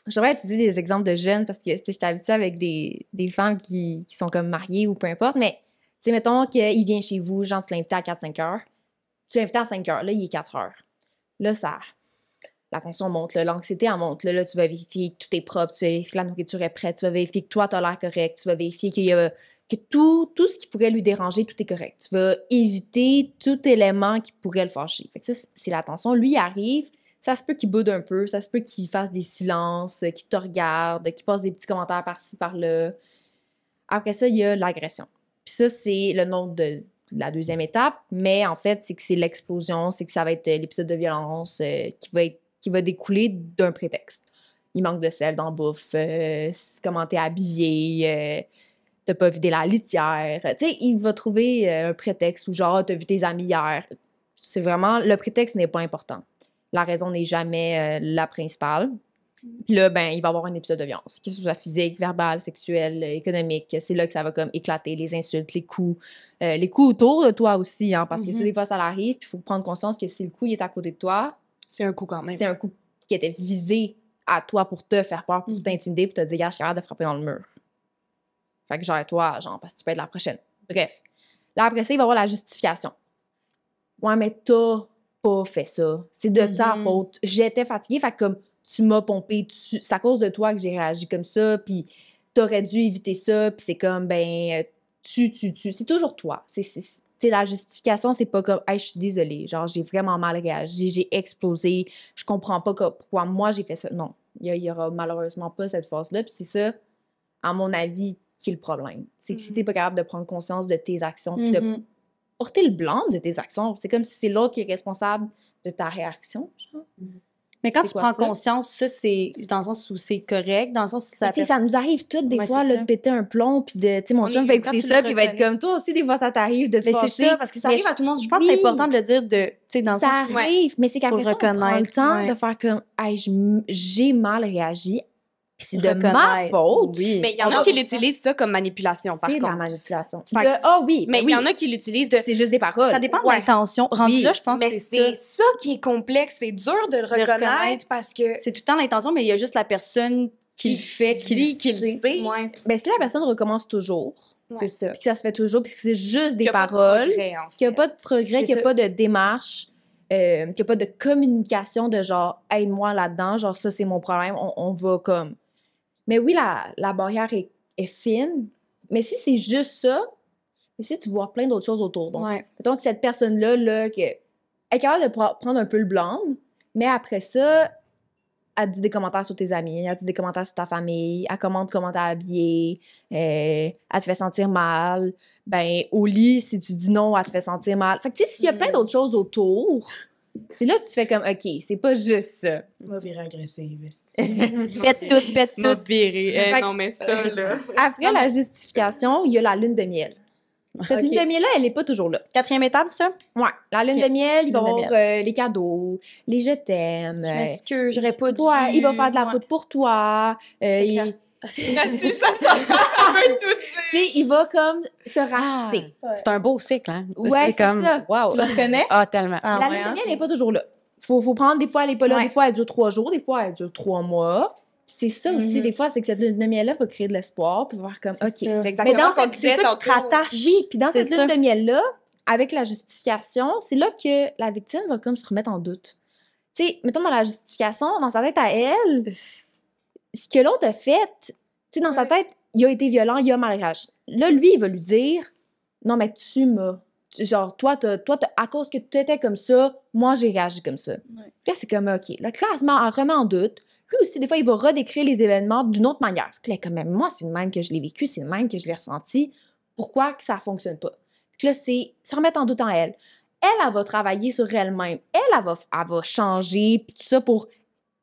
Je devrais utiliser des exemples de jeunes parce que, tu sais, j'étais habituée avec des, des femmes qui, qui sont comme mariées ou peu importe, mais, tu sais, mettons qu'il vient chez vous, genre, tu l'as invité à 4-5 heures. Tu l'as invité à 5 heures, là, il est 4 heures. Là, ça. La tension monte, l'anxiété, elle monte. Là, là, tu vas vérifier que tout est propre, tu vas vérifier que la nourriture est prête, tu vas vérifier que toi, t'as l'air correct, tu vas vérifier qu'il y a que tout, tout ce qui pourrait lui déranger, tout est correct. Tu vas éviter tout élément qui pourrait le fâcher. Fait que ça, c'est- c'est l'attention. Lui, il arrive, ça se peut qu'il boude un peu, ça se peut qu'il fasse des silences, euh, qu'il te regarde, qu'il passe des petits commentaires par-ci, par-là. Après ça, il y a l'agression. Puis ça, c'est le nom de la deuxième étape, mais en fait, c'est que c'est l'explosion, c'est que ça va être euh, l'épisode de violence euh, qui, va être, qui va découler d'un prétexte. Il manque de sel dans la bouffe, euh, comment t'es habillé, euh, t'as pas vidé la litière. Tu sais, il va trouver euh, un prétexte ou genre, t'as vu tes amis hier. C'est vraiment, le prétexte n'est pas important. La raison n'est jamais la principale. Puis là, ben, il va y avoir un épisode de violence, que ce soit physique, verbal, sexuel, économique. C'est là que ça va comme éclater, les insultes, les coups. Euh, les coups autour de toi aussi, hein, parce que ça, Mhm. des fois, ça arrive. Puis il faut prendre conscience que si le coup il est à côté de toi, C'est un coup quand même. c'est un coup qui était visé à toi pour te faire peur, pour Mhm. t'intimider, pour te dire, gars, je suis capable de frapper dans le mur. Fait que genre, toi, genre, parce que tu peux être la prochaine. Bref. Là, après ça, il va y avoir la justification. Ouais, mais t'as pas fait ça. C'est de ta Mhm. faute. J'étais fatiguée, fait que comme tu m'as pompé, tu- c'est à cause de toi que j'ai réagi comme ça, puis t'aurais dû éviter ça, puis c'est comme, ben, tu, tu, tu. C'est toujours toi. C'est, sais, la justification, c'est pas comme, hey, je suis désolée, genre, j'ai vraiment mal réagi, j'ai explosé, je comprends pas que- pourquoi moi j'ai fait ça. Non, il y, aura malheureusement pas cette phase-là, puis c'est ça, à mon avis, qui est le problème. C'est que si Mhm. t'es pas capable de prendre conscience de tes actions, de Mhm. porter le blanc de tes actions, c'est comme si c'est l'autre qui est responsable de ta réaction. genre. Mais quand tu quoi prends ça? conscience, ça, c'est dans le sens où c'est correct, dans le sens où ça tu sais, ça nous arrive toutes des Ouais, fois là, de péter un plomb puis de tu sais mon On chum va écouter ça le puis il va être comme toi aussi des fois ça t'arrive de te Mais c'est ça, parce que ça Mais arrive je- à tout le monde. Je pense que c'est important de le dire de, tu sais, dans le ça sens où- arrive, mais c'est qu'après ça, on prend le reconnaître, temps ouais. de faire comme hey, j'ai mal réagi c'est de ma faute. Oui. Mais il y en a qui l'utilisent ça comme manipulation, par C'est de la contre. manipulation. Fait Ah oui, Mais mais il oui, y en a qui l'utilisent de... c'est juste des paroles. Ça dépend de Ouais. l'intention. Rendu Oui, là, je pense que Mais c'est ça. c'est ça qui est complexe. C'est dur de le reconnaître, reconnaître. parce que... C'est tout le temps l'intention, mais il y a juste la personne qui le fait, qui dit, le qui le sait. Ouais, Ben si la personne recommence toujours, c'est ça. puis que ça se fait toujours, puis que c'est juste des paroles, qu'il n'y a fait. pas de progrès, C'est qu'il n'y a pas de démarche, euh, qu'il n'y a pas de communication de genre aide-moi là-dedans, genre ça c'est mon problème, on, on va comme. Mais oui, la, la barrière est, est fine, mais si c'est juste ça, mais si tu vois plein d'autres choses autour. Donc, Ouais. mettons que cette personne-là, là, est capable de prendre un peu le blâme, mais après ça, elle te dit des commentaires sur tes amis, elle dit des commentaires sur ta famille, elle commande comment t'es habillé, euh, elle te fait sentir mal. Ben, au lit, si tu dis non, elle te fait sentir mal. Fait que, tu sais, s'il y a plein Mm. d'autres choses autour, c'est là que tu fais comme, OK, c'est pas juste ça. Va virer agressive. Pète tout, pète tout. Virée. Eh, Fait- non, mais ça, là... Après la justification, il y a la lune de miel. Cette lune de miel-là, elle est pas toujours là. Quatrième étape, ça? Ouais, la lune de miel, il va avoir euh, les cadeaux, les je t'aime. Je euh, m'excuse, j'aurais pas dû. Ouais, il va faire de la Ouais. faute pour toi. euh, il- Asti, ça, ça, ça veut tout dire. Tu sais, il va comme se Ah, racheter. c'est un beau cycle, hein? Ouais, c'est comme, ça. Wow! Tu le reconnais? Ah, tellement. Ah, la ouais, lune de hein? miel n'est pas toujours là. Faut, faut prendre, des fois, elle n'est pas là. Ouais. Des fois, elle dure trois jours. Des fois, elle dure trois mois. C'est ça aussi, Mhm. des fois, c'est que cette lune de miel-là va créer de l'espoir. Puis va faire comme, OK. C'est Mais exactement dans ce qu'on cette- disait c'est ça qui te rattache. Oui, puis dans cette lune de miel-là, avec la justification, c'est là que la victime va comme se remettre en doute. Tu sais, mettons dans la justification, dans sa tête à elle, ce que l'autre a fait, tu sais, dans sa tête, il a été violent, il a mal réagi. Là, lui, il va lui dire Non, mais tu m'as. Genre, toi, t'as- toi t'as- à cause que tu étais comme ça, moi, j'ai réagi comme ça. Puis là, c'est comme, OK. Là, clairement, elle remet en doute. Lui aussi, des fois, il va redécrire les événements d'une autre manière. Là, quand même, moi, c'est le même que je l'ai vécu, c'est le même que je l'ai ressenti. Pourquoi que ça fonctionne pas? Puis là, c'est se remettre en doute en elle. Elle, elle va travailler sur elle-même. Elle, elle va, elle va changer, puis tout ça pour,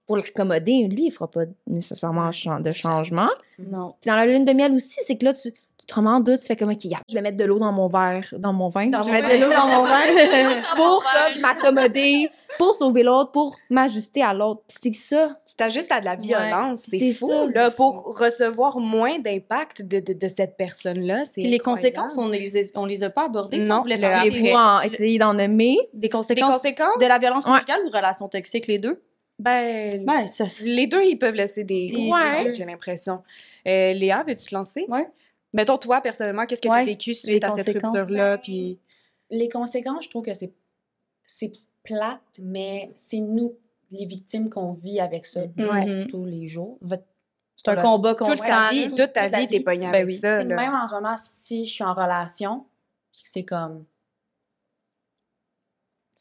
pour l'accommoder. Lui, il fera pas nécessairement de changement. Non. Puis dans la lune de miel aussi, c'est que là, tu, tu te remets en doute, tu fais comme, OK, regarde, je vais mettre de l'eau dans mon verre, dans mon vin. Dans je mon vais mettre de l'eau dans mon verre pour m'accommoder, pour sauver l'autre, pour m'ajuster à l'autre. Puis c'est ça. Tu t'ajustes à de la violence. c'est c'est fou, ça, là, pour recevoir moins d'impact de, de, de cette personne-là. C'est les conséquences, on les, a- on les a pas abordées. Non, on voulait le parler après. Et vous en essayez d'en nommer. des Des conséquences de la violence Ouais. conjugale ou relation toxique, les deux? Ben, Ben, ça, les deux, ils peuvent laisser des Ouais. conséquences, j'ai l'impression. Euh, Léa, veux-tu te lancer? Ouais. Mettons, toi, personnellement, qu'est-ce que tu as Ouais. vécu suite Les à cette rupture-là? Puis... Les conséquences, je trouve que c'est c'est plate, mais c'est nous, les victimes, qu'on vit avec ça Ouais. tous les jours. C'est un combat Toute constant. ta vie, toute ta toute vie, t'es vie. pogné Ben avec oui. ça. Même en ce moment, si je suis en relation, c'est comme.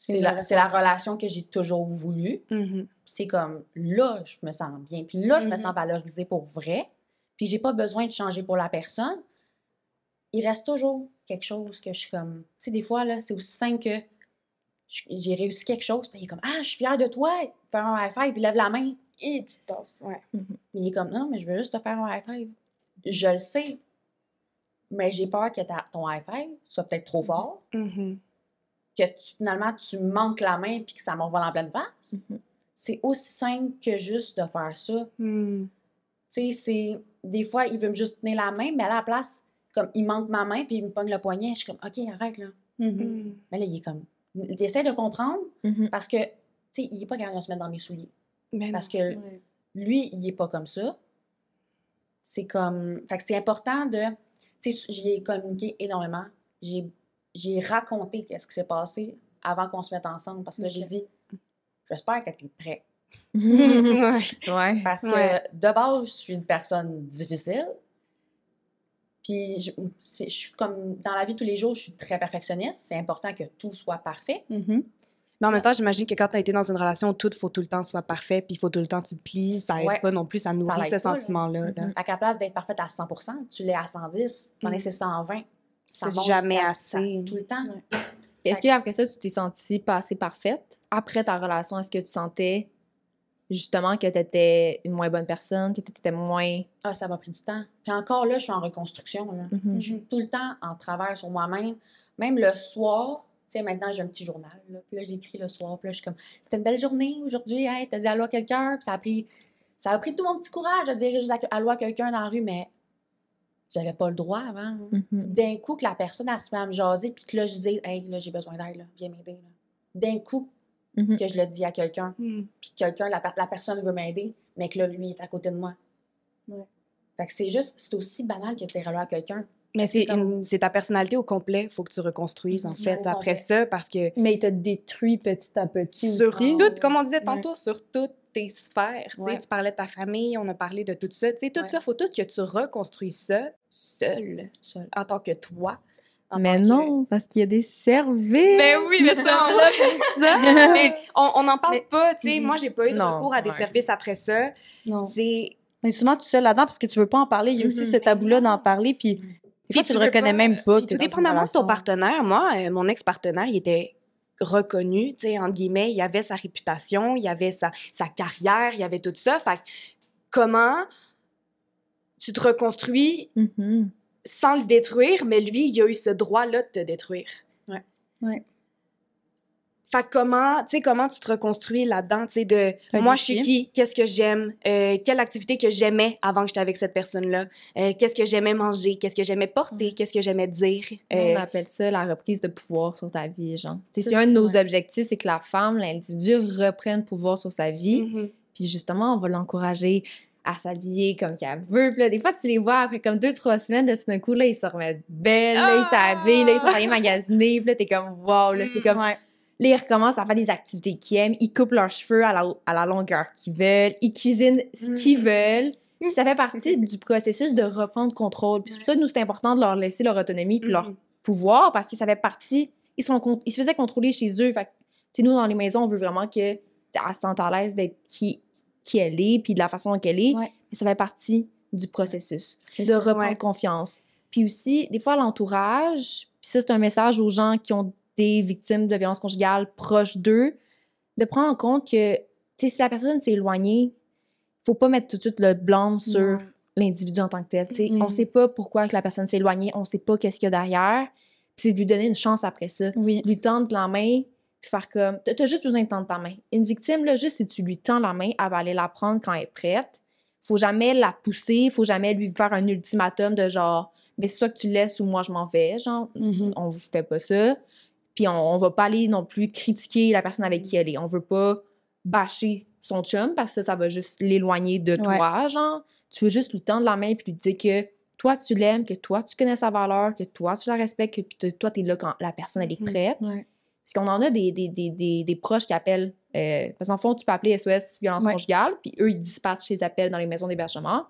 C'est la, la relation que j'ai toujours voulu. Mhm. C'est comme là, je me sens bien. Puis là, je me Mhm. sens valorisée pour vrai. Puis j'ai pas besoin de changer pour la personne. Il reste toujours quelque chose que je suis comme. Tu sais, des fois, là, c'est aussi simple que j'ai réussi quelque chose. Puis il est comme Ah, je suis fière de toi. Faire un high five, il lève la main. Et tu tasses, ouais. Mais il est comme non, mais je veux juste te faire un high five. Je le sais. Mais j'ai peur que ta- ton high five soit peut-être trop fort. Que tu- finalement tu manques la main puis que ça me revole en pleine face. Mhm. C'est aussi simple que juste de faire ça. Mhm. Tu sais, c'est. Des fois, il veut me juste tenir la main, mais à la place, comme il manque ma main puis il me pogne le poignet, je suis comme OK, arrête là. Mhm. Mhm. Mais là, il est comme. Il essaie de comprendre Mhm. parce que, tu sais, il est pas capable de se mettre dans mes souliers. Ben Parce que Ouais. lui, il est pas comme ça. C'est comme. Fait que c'est important de. Tu sais, j'y ai communiqué énormément. J'ai, j'ai raconté qu'est-ce qui s'est passé avant qu'on se mette ensemble. Parce que j'ai dit, j'espère que tu es prêt. Ouais. Parce que Ouais. de base, je suis une personne difficile. Puis, je, suis comme. Dans la vie de tous les jours, je suis très perfectionniste. C'est important que tout soit parfait. Mhm. Mais en même temps, j'imagine que quand tu as été dans une relation où tout faut tout le temps soit parfait, puis il faut tout le temps que tu te plies, ça aide Ouais. pas non plus, ça nourrit ce là. sentiment-là. là. Mhm. À qu'à place d'être parfaite à 100 tu l'es à 110. Pendant Mm. c'est 120. C'est jamais assez. ça- tout le temps. Est-ce qu'après ça, tu t'es sentie pas assez parfaite? Après ta relation, est-ce que tu sentais justement que tu étais une moins bonne personne, que tu étais moins. Ah, ça m'a pris du temps. Puis encore là, je suis en reconstruction. Là. Mhm. Je suis tout le temps en travail sur moi-même. Même le soir, tu sais, maintenant, j'ai un petit journal. Là, puis là, j'écris le soir. Puis là, je suis comme, c'était une belle journée aujourd'hui. Hey, t'as dit allô à quelqu'un. Puis ça a pris, ça a pris tout mon petit courage de dire juste allô à quelqu'un dans la rue, mais j'avais pas le droit avant. Mhm. D'un coup, que la personne, elle se met à me jaser. Puis que là, je dis, hey, là, j'ai besoin d'aide. là, Viens m'aider. D'un coup, Mhm. que je le dis à quelqu'un. Hmm. Puis que quelqu'un, la, la personne veut m'aider, mais que là, lui, il est à côté de moi. Ouais. Fait que c'est juste, c'est aussi banal que de dire à quelqu'un. Mais c'est comme- ta personnalité au complet, faut que tu reconstruises, en Mhm. fait, après complet. ça, parce que Mais il t'a détruit petit à petit sur tout, comme on disait tantôt, sur toutes tes sphères. tu Ouais. Tu parlais de ta famille, on a parlé de tout ça. Tu sais, tout Ouais. ça, faut tout que tu reconstruises ça seul, Seul. en tant que toi. Mais que- non, parce qu'il y a des services. Ben oui, mais ça, on ça. Mais on n'en parle Mais- pas, tu sais. Mhm. Moi, j'ai pas eu de Non, recours à des ouais. services après ça. Non. C'est Mais souvent, tu es seul là-dedans parce que tu veux pas en parler. Il y a aussi Mhm. ce tabou-là d'en parler. Puis, des fois, Puis tu le reconnais même pas. Puis tout dépendamment de ton partenaire, moi, euh, mon ex-partenaire, il était reconnu, tu sais, entre guillemets, il avait sa réputation, il avait sa, sa carrière, il avait tout ça. Fait comment tu te reconstruis Mhm. sans le détruire, mais lui, il a eu ce droit-là de te détruire? Ouais. Ouais. Fait comment, tu sais, comment tu te reconstruis là-dedans, tu sais, de Un moi, je suis qui, qu'est-ce que j'aime, euh, quelle activité que j'aimais avant que j'étais avec cette personne-là, euh, qu'est-ce que j'aimais manger, qu'est-ce que j'aimais porter, qu'est-ce que j'aimais dire. On euh, appelle ça la reprise de pouvoir sur ta vie, genre. Tu sais, un de nos objectifs, c'est que la femme, l'individu reprenne pouvoir sur sa vie. mhm. Puis justement, on va l'encourager à s'habiller comme qu'elle veut. Puis là, des fois, tu les vois après comme deux, trois semaines, de d'un coup, là, ils se remettent belles, là, ils Ah! s'habillent, là, ils sont allés magasiner. Puis là, t'es comme, wow, là, c'est Mm. comme... Ouais. Là, ils recommencent à faire des activités qu'ils aiment. Ils coupent leurs cheveux à la, à la longueur qu'ils veulent. Ils cuisinent ce qu'ils Mm. veulent. Puis ça fait partie du processus de reprendre contrôle. Puis c'est pour ça que nous, c'est important de leur laisser leur autonomie puis leur Mhm. pouvoir parce que ça fait partie. Ils, sont, ils se faisaient contrôler chez eux. Fait que, nous, dans les maisons, on veut vraiment que elle se sente à l'aise d'être qui, qui elle est puis de la façon qu'elle est. Ouais. Mais ça fait partie du processus de reprendre ouais. confiance. Puis aussi, des fois, l'entourage, puis ça, c'est un message aux gens qui ont des victimes de violences conjugales proches d'eux, de prendre en compte que, si la personne s'est éloignée, faut pas mettre tout de suite le blâme sur l'individu en tant que tel. Tu sais, Mhm. On sait pas pourquoi que la personne s'est éloignée, on sait pas qu'est-ce qu'il y a derrière, c'est de lui donner une chance après ça. Oui. Lui tendre la main, puis faire comme... T'as juste besoin de tendre ta main. Une victime, là, juste si tu lui tends la main, elle va aller la prendre quand elle est prête. Faut jamais la pousser, faut jamais lui faire un ultimatum de genre, mais c'est soit que tu laisses ou moi je m'en vais, genre, Mhm. on vous fait pas ça. Puis on, on va pas aller non plus critiquer la personne avec qui elle est. On veut pas bâcher son chum parce que ça va juste l'éloigner de Ouais. toi, genre. Tu veux juste lui tendre la main puis lui dire que toi tu l'aimes, que toi tu connais sa valeur, que toi tu la respectes, que puis toi t'es là quand la personne elle est Mhm. prête. Ouais. Parce qu'on en a des, des, des, des, des proches qui appellent. Euh, parce qu'en fond, tu peux appeler SOS violence Ouais. conjugale, puis eux, ils dispatchent les appels dans les maisons d'hébergement.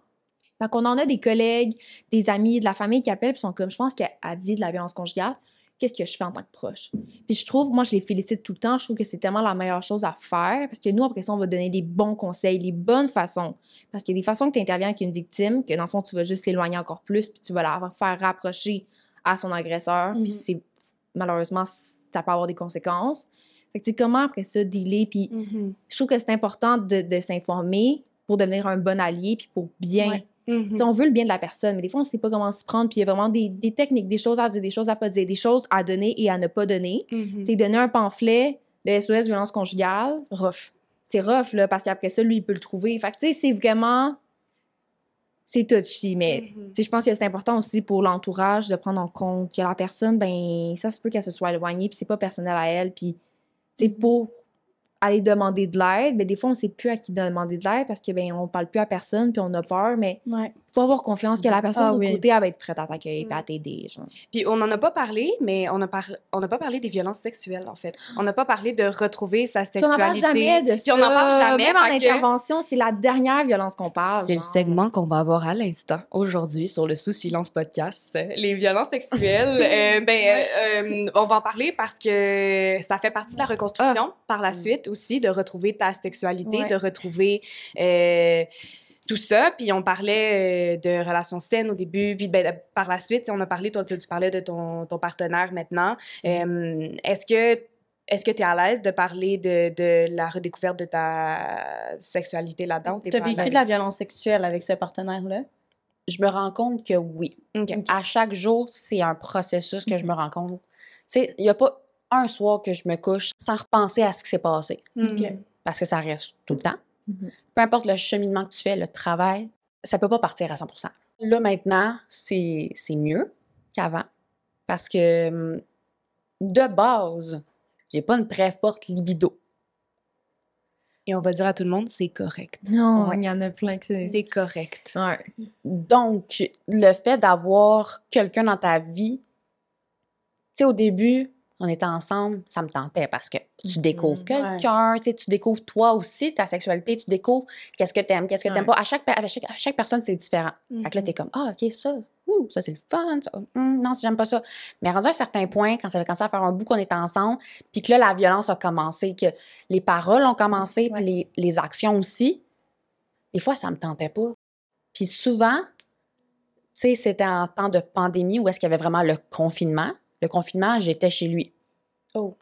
Donc, on en a des collègues, des amis, de la famille qui appellent, puis sont comme, je pense qu'elle vit de la violence conjugale. Qu'est-ce que je fais en tant que proche? Puis je trouve, moi, je les félicite tout le temps. Je trouve que c'est tellement la meilleure chose à faire parce que nous, après ça, on va donner les bons conseils, les bonnes façons. Parce qu'il y a des façons que tu interviens avec une victime, que dans le fond, tu vas juste l'éloigner encore plus, puis tu vas la faire rapprocher à son agresseur. Mhm. Puis c'est malheureusement, ça peut avoir des conséquences. Fait que, tu sais, comment après ça, dealer? Puis Mhm. je trouve que c'est important de, de s'informer pour devenir un bon allié, puis pour bien. Ouais. Sais, on veut le bien de la personne, mais des fois, on ne sait pas comment s'y prendre, puis il y a vraiment des, des techniques, des choses à dire, des choses à pas dire, des choses à donner et à ne pas donner. Tu sais, donner un pamphlet de SOS violence conjugale, Rough. c'est rough, là, parce qu'après ça, lui, il peut le trouver. Fait tu sais, c'est vraiment. C'est touchy, mais Mhm. tu sais, je pense que c'est important aussi pour l'entourage de prendre en compte que la personne, ben, ça se peut qu'elle se soit éloignée, puis c'est pas personnel à elle, puis, tu sais, pour aller demander de l'aide, ben, des fois, on sait plus à qui demander de l'aide parce que, ben, on parle plus à personne, puis on a peur, mais. Faut avoir confiance que la personne Ah de oui. côté, elle va être prête à t'accueillir et à Mm. t'aider, genre. Puis on n'en a pas parlé, mais on n'a par... on n'a pas parlé des violences sexuelles, en fait. On n'a pas parlé de retrouver sa Puis on n'en sexualité. parle jamais de Puis on n'en parle ça. jamais, Même en que- intervention, c'est la dernière violence qu'on parle. C'est le segment qu'on va avoir à l'instant, aujourd'hui, sur le Sous-Silence Podcast. Les violences sexuelles, euh, ben, euh, euh, on va en parler parce que ça fait partie de la reconstruction par la suite aussi, de retrouver ta sexualité, Ouais. de retrouver euh, tout ça. Puis on parlait euh, de relations saines au début, puis ben, par la suite, on a parlé, toi, tu tu parlais de ton, ton partenaire maintenant. Euh, Est-ce que Est-ce que tu es à l'aise de parler de, de la redécouverte de ta sexualité là-dedans? pas à vécu de la violence sexuelle avec ce partenaire-là? Je me rends compte que oui. À chaque jour, c'est un processus que je me rends compte. Tu sais, il n'y a pas un soir que je me couche sans repenser à ce qui s'est passé. Parce que ça reste tout le temps. Mhm. Peu importe le cheminement que tu fais, le travail, ça peut pas partir à 100 Là, maintenant, c'est c'est mieux qu'avant. Parce que, hum, de base, j'ai pas une très forte libido. Et on va dire à tout le monde, c'est correct. Non, Ouais. il y en a plein que c'est. C'est correct. Ouais. Donc, le fait d'avoir quelqu'un dans ta vie, tu sais, au début, on était ensemble, ça me tentait parce que tu découvres Mhm. quelqu'un, tu sais, tu découvres toi aussi, ta sexualité, tu découvres qu'est-ce que t'aimes, qu'est-ce que t'aimes Ouais. pas. À chaque, pe- à chaque, à chaque personne, c'est différent. Fait que là, t'es comme, ah, OK, ça, ouh, ça, c'est le fun, ça, hum, non, si j'aime pas ça. Mais rendu à un certain point, quand ça avait commencé à faire un bout qu'on était ensemble, puis que là, la violence a commencé, que les paroles ont commencé, puis Ouais. les, les actions aussi, des fois, ça me tentait pas. Puis souvent, tu sais, c'était en temps de pandémie où est-ce qu'il y avait vraiment le confinement. Le confinement, j'étais chez lui. Oh.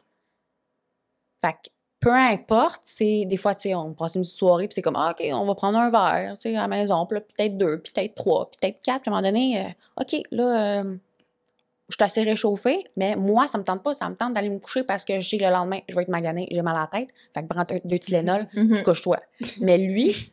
Fait que peu importe, c'est des fois, tu sais, on passe une petite soirée, puis c'est comme, ah, OK, on va prendre un verre, tu sais, à la maison, puis là, peut-être deux, puis peut-être trois, puis peut-être quatre, puis à un moment donné, euh, OK, là, euh, je suis assez réchauffée, mais moi, ça me tente pas, ça me tente d'aller me coucher parce que je sais que le lendemain, je vais être maganée, j'ai mal à la tête, fait que prends deux, Tylenol, Mhm. couche-toi. Mais lui,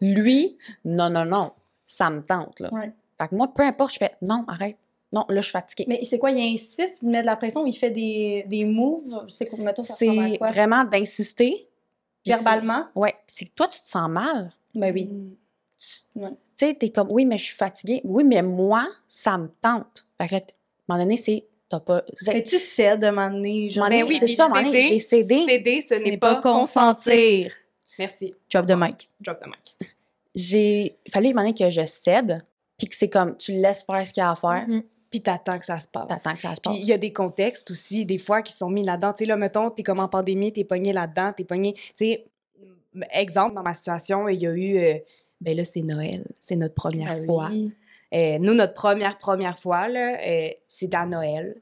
lui, non, non, non, ça me tente, là. Ouais. Fait que moi, peu importe, je fais, non, arrête, non, là, je suis fatiguée. Mais c'est quoi, il insiste, il met de la pression, il fait des, des moves, je sais quoi, mettons, ça ressemble à C'est quoi? vraiment d'insister. c'est- Verbalement? Ouais, c'est que toi, tu te sens mal. Ben oui. Tu Ouais. sais, t'es comme, oui, mais je suis fatiguée. Oui, mais moi, ça me tente. Fait que là, à un moment donné, c'est, t'as pas. Mais tu cèdes à un moment donné, genre, Mais oui, c'est ça, à un moment donné, j'ai cédé. Céder, ce n'est n'est pas pas consentir. Merci. job de mic. Drop the mic. J'ai. Il fallait demander que je cède, puis que c'est comme, tu laisses faire ce qu'il y a à faire, Mhm. Puis t'attends que ça se passe. t'attends que ça se Puis passe. il y a des contextes aussi, des fois, qui sont mis là-dedans. Tu sais, là, mettons, t'es comme en pandémie, t'es pogné là-dedans, t'es pogné. Tu sais, exemple, dans ma situation, il y a eu. euh, ben là, c'est Noël. C'est notre première Ah fois. oui. Euh, nous, notre première, première fois, là, euh, c'est à Noël.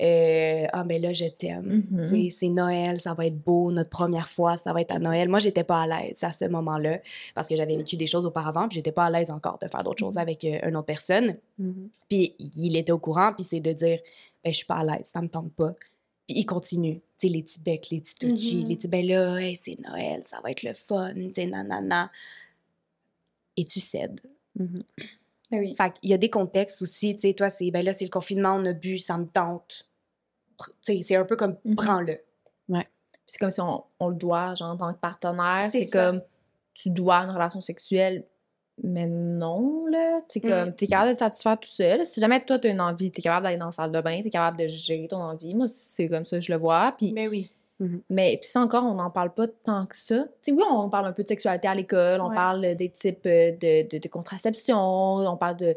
Euh, ah, ben là, je t'aime. Mhm. Sais, C'est Noël, ça va être beau. Notre première fois, ça va être à Noël. Moi, j'étais pas à l'aise à ce moment-là parce que j'avais vécu des choses auparavant, puis j'étais pas à l'aise encore de faire d'autres choses avec euh, une autre personne. Mhm. Puis il était au courant, puis c'est de dire ben, je suis pas à l'aise, ça me tente pas. Puis il continue. Tu sais, les petits becs, les petits touchis, Mhm. les petits ben là, hey, c'est Noël, ça va être le fun, tu sais, nanana. Et tu cèdes. Mhm. Ben oui. Fait qu'il y a des contextes aussi, tu sais, toi, c'est ben là, c'est le confinement, on a bu, ça me tente. Tu sais, c'est un peu comme Mhm. prends-le. C'est comme si on, on le doit, genre, en tant que partenaire. C'est comme, tu dois une relation sexuelle, mais non, là. C'est Mm. comme, t'es capable de te satisfaire tout seul. Si jamais toi, t'as une envie, t'es capable d'aller dans la salle de bain, t'es capable de gérer ton envie. Moi, c'est comme ça je le vois. Puis, Ben oui. Mais puis ça encore, on n'en parle pas tant que ça. Tu sais, oui, on parle un peu de sexualité à l'école, on Ouais. parle des types euh, de, de, de contraception, on parle de...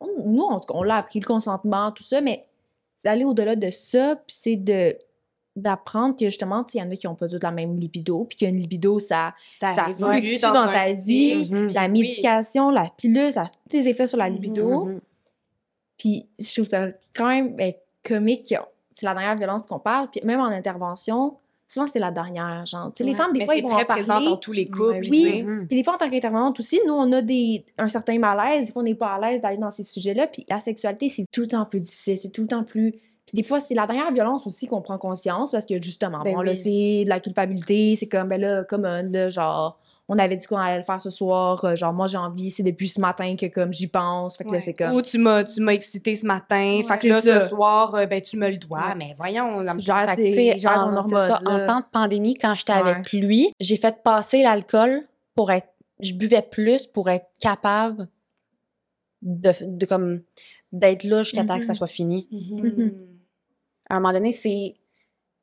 on- nous, en tout cas, on l'a appris, le consentement, tout ça, mais c'est aller au-delà de ça, puis c'est de d'apprendre que justement, tu sais, il y en a qui n'ont pas toute la même libido, puis qu'une libido, ça, Ça, ça évolue dans, un ta vie. Mhm. la Oui. médication, la pilule, ça a tous des effets sur la Mhm. libido. Mhm. Puis je trouve ça quand même ben, comique. C'est la dernière violence qu'on parle. Puis même en intervention, souvent c'est la dernière. Genre, les femmes, des Mais fois, ils vont très en parler. présent dans tous les couples. Oui. Mhm. Puis des fois, en tant qu'intervenante aussi, nous, on a des, un certain malaise. Des fois, on n'est pas à l'aise d'aller dans ces sujets-là. Puis la sexualité, c'est tout le temps plus difficile. C'est tout le temps plus. Puis des fois, c'est la dernière violence aussi qu'on prend conscience parce que justement, Ben bon, là, c'est de la culpabilité. C'est comme, ben là, comme un, là, genre, on avait dit qu'on allait le faire ce soir. euh, Genre, moi, j'ai envie. C'est depuis ce matin que, comme, j'y pense. Fait que là, c'est comme. Ou tu m'as, tu m'as excité ce matin, fait que là, ça. ce soir, euh, ben, tu me le dois. Ouais. Mais voyons, que, tes- tu sais, en, temps de pandémie, quand j'étais Ouais. avec lui, j'ai fait passer l'alcool pour être. Je buvais plus pour être capable de, de comme d'être là jusqu'à temps que ça Mhm. soit fini. Mhm. À un moment donné, c'est. Tu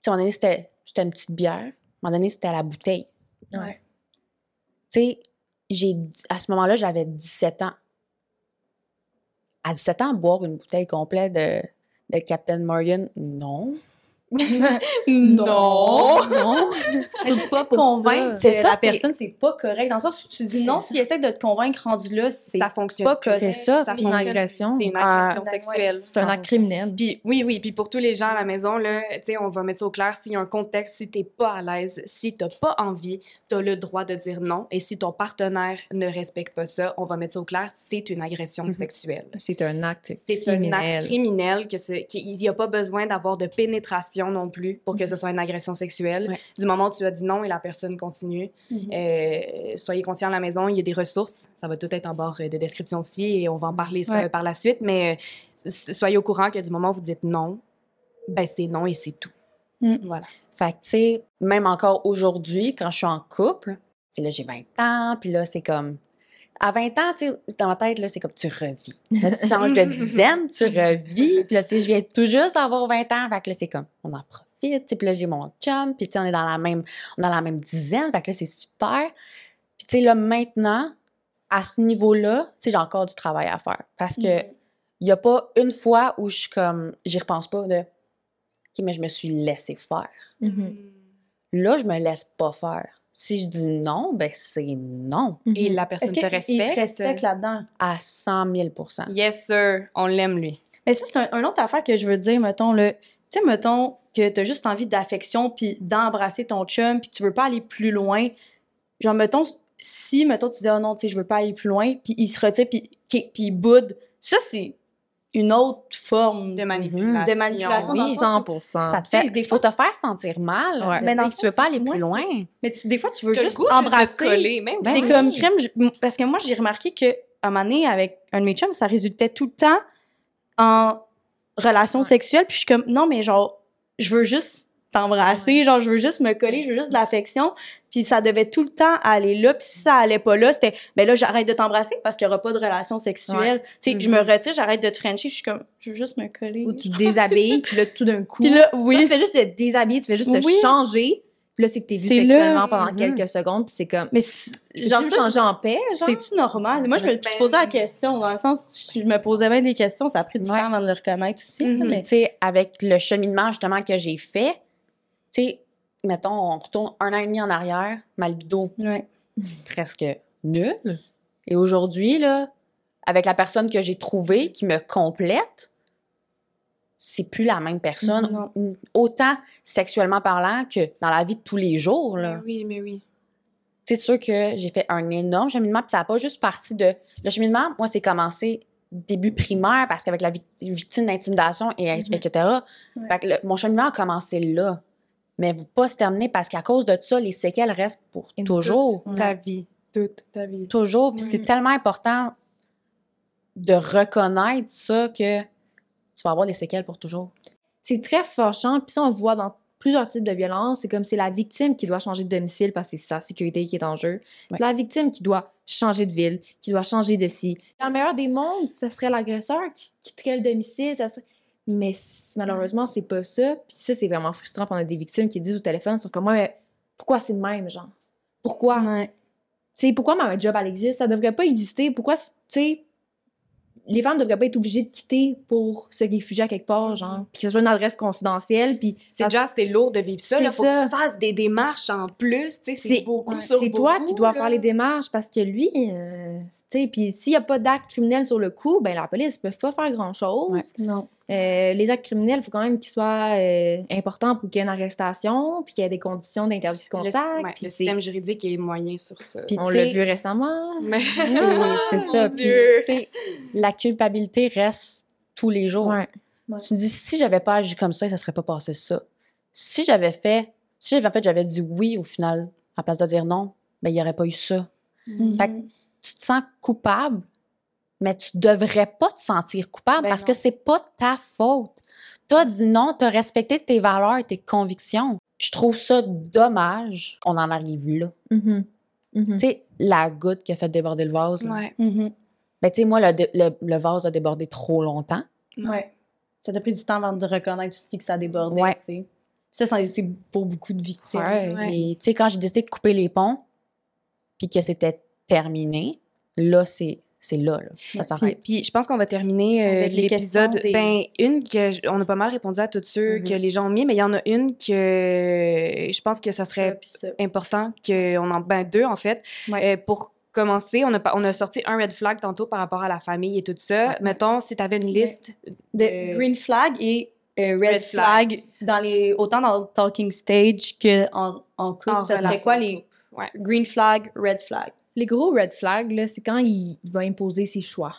sais, à un moment donné, c'était c'était une petite bière. À un moment donné, c'était à la bouteille. Ouais. Tu sais, à ce moment-là, j'avais 17 ans. À 17 ans, boire une bouteille complète de, de Captain Morgan, non. Non. Non. Pas pour convaincre ça. C'est que ça, la personne, c'est pas correct. Dans le sens où tu dis non, s'il essaie de te convaincre rendu là, c'est Ça fonctionne. pas correct. C'est ça, C'est une agression. C'est une agression sexuelle. C'est un acte criminel. Puis oui, oui, puis pour tous les gens à la maison, là, tu sais, on va mettre ça au clair. S'il y a un contexte, si t'es pas à l'aise, si t'as pas envie, t'as le droit de dire non. Et si ton partenaire ne respecte pas ça, on va mettre ça au clair, c'est une agression Mhm. sexuelle. C'est un acte C'est un acte criminel. criminel que ce- qu'il n'y a pas besoin d'avoir de pénétration non plus pour que ce soit une agression sexuelle. Ouais. Du moment où tu as dit non et la personne continue, Mhm. euh, soyez conscients à la maison, il y a des ressources. Ça va tout être en barre de description aussi et on va en parler ça Ouais. par la suite. Mais euh, soyez au courant que du moment où vous dites non, ben c'est non et c'est tout. Mm. Voilà. Fait que, tu sais, même encore aujourd'hui, quand je suis en couple, tu sais, là, j'ai 20 ans, puis là, c'est comme. À 20 ans, tu sais, dans ma tête, là, c'est comme tu revis. Là, tu changes de dizaine, tu revis, puis là, tu sais, je viens tout juste d'avoir 20 ans, fait que là, c'est comme, on en profite, puis là, j'ai mon chum, puis tu sais, on est dans la même, on est dans la même dizaine, fait que là, c'est super. Puis, tu sais, là, maintenant, à ce niveau-là, tu sais, j'ai encore du travail à faire, parce que Mhm. il n'y a pas une fois où je suis comme, j'y repense pas de, OK, mais je me suis laissé faire. Mhm. Là, je me laisse pas faire. Si je dis non, ben c'est non Et Mhm. la Est-ce personne te il te respecte? respecte là-dedans? à 100 000% Yes, sir. On l'aime, lui. Mais ça, c'est un, un autre affaire que je veux dire, mettons. Tu sais, mettons que t'as juste envie d'affection puis d'embrasser ton chum puis que tu veux pas aller plus loin. Genre, mettons, si, mettons, tu dis, oh non, tu sais, je veux pas aller plus loin, puis il se retire puis il boude. Ça, c'est une autre forme De manipulation. De manipulation, Oui, sens 100 Ça te fait, des il faut fois, te faire sentir mal. Ouais. Mais Mais dans tu veux pas aller plus loin. Mais tu- des fois, tu veux juste goût te embrasser. coller, même. Ben T'es oui. comme crème. je- parce que moi, j'ai remarqué que à un moment donné, avec un de mes chums, ça résultait tout le temps en relation Ouais. sexuelle. Puis je suis comme, non, mais genre, je veux juste t'embrasser, genre, je veux juste me coller, je veux juste de l'affection. Puis ça devait tout le temps aller là. Puis si ça allait pas là, c'était, ben là, j'arrête de t'embrasser parce qu'il y aura pas de relation sexuelle. Tu sais, je me retire, j'arrête de te frencher. Je suis comme, je veux juste me coller. Ou tu te déshabilles, puis là, tout d'un coup. Puis là, oui. tu fais juste te déshabiller, tu fais juste te Oui. changer. Puis là, c'est que t'es vu C'est sexuellement là. pendant Mhm. quelques secondes, puis c'est comme. Mais c'est- Genre, ça, changer en paix, genre? C'est-tu normal? Moi, je me Ben- posais la question, dans le sens, je me posais bien des questions, ça a pris du Ouais. temps avant de le reconnaître aussi. Mhm. mais- Tu sais, avec le cheminement justement que j'ai fait, tu sais, mettons, on retourne un an et demi en arrière, ma libido Ouais. presque nulle. Et aujourd'hui, là, avec la personne que j'ai trouvée qui me complète, c'est plus la même personne, Non. autant sexuellement parlant que dans la vie de tous les jours. Là. Mais oui, mais oui. C'est sûr que j'ai fait un énorme cheminement, puis ça n'a pas juste parti de. Le cheminement, moi, c'est commencé début primaire, parce qu'avec la vic- victime d'intimidation, et, etc. Ouais. Fait que le- mon cheminement a commencé là. Mais va pas se terminer parce qu'à cause de ça, les séquelles restent pour toujours. Ouais. Ta vie. Toute ta vie. Toujours. Puis Oui. c'est tellement important de reconnaître ça que tu vas avoir des séquelles pour toujours. C'est très fâchant. Puis ça, on le voit dans plusieurs types de violences. C'est comme c'est la victime qui doit changer de domicile parce que c'est sa sécurité qui est en jeu. Ouais. C'est la victime qui doit changer de ville, qui doit changer de ci. Dans le meilleur des mondes, ce serait l'agresseur qui quitterait le domicile. Ça serait- Mais malheureusement, c'est pas ça. Puis ça, c'est vraiment frustrant pendant des victimes qui disent au téléphone, sont comme, Ouais, mais pourquoi c'est le même, genre? Pourquoi? Ouais. Tu sais, pourquoi ma job, elle existe? Ça devrait pas exister. Pourquoi, tu sais, les femmes devraient pas être obligées de quitter pour se réfugier à quelque part, genre. Puis que ce soit une adresse confidentielle, puis... C'est déjà assez lourd de vivre ça. Il faut ça. que tu fasses des démarches en plus. tu sais, C'est beaucoup ouais, sur c'est toi beaucoup, qui dois là. faire les démarches parce que lui, euh, puis s'il n'y a pas d'acte criminel sur le coup, ben la police ne peut pas faire grand-chose. Ouais. Non. Euh, les actes criminels, il faut quand même qu'ils soient euh, importants pour qu'il y ait une arrestation, puis qu'il y ait des conditions d'interdit de Le, contact. ouais, le système juridique est moyen sur ça. Puis on l'a vu récemment. Mais- c'est Oh, ça. Puis, la culpabilité reste tous les jours. Ouais. Tu te dis, si j'avais pas agi comme ça, ça serait pas passé ça. Si j'avais fait, si j'avais fait, j'avais dit oui au final, à place de dire non, ben il y aurait pas eu ça. Fait que tu te sens coupable, mais tu devrais pas te sentir coupable Ben parce non. que c'est pas ta faute. T'as dit non, t'as respecté tes valeurs et tes convictions. Je trouve ça dommage qu'on en arrive là. Mhm. Mhm. Tu sais, la goutte qui a fait déborder le vase. là. Ouais. Mhm. Ben, tu sais, moi, le, le- le vase a débordé trop longtemps. Ouais. Ça t'a pris du temps avant de reconnaître aussi que ça débordait, Ouais. tu sais. Ça, ça, c'est pour beaucoup de victimes. Ouais. Ouais. Et tu sais, quand j'ai décidé de couper les ponts, puis que c'était terminé, là, c'est c'est là, là. Ça Puis, s'arrête. puis je pense qu'on va terminer euh, l'épisode. questions des- Ben, une que on a pas mal répondu à toutes ceux Mhm. que les gens ont mis, mais il y en a une que je pense que ça serait Puis ça. important qu'on en ben deux en fait Ouais. Euh, pour commencer on a on a sorti un red flag tantôt par rapport à la famille et tout ça mettons si tu avais une liste de Euh, green flag et euh, red, red flag, dans les autant dans le talking stage que en, en couple. en ça serait quoi les ouais green flag, red flag? Les gros red flags, c'est quand il, il va imposer ses choix.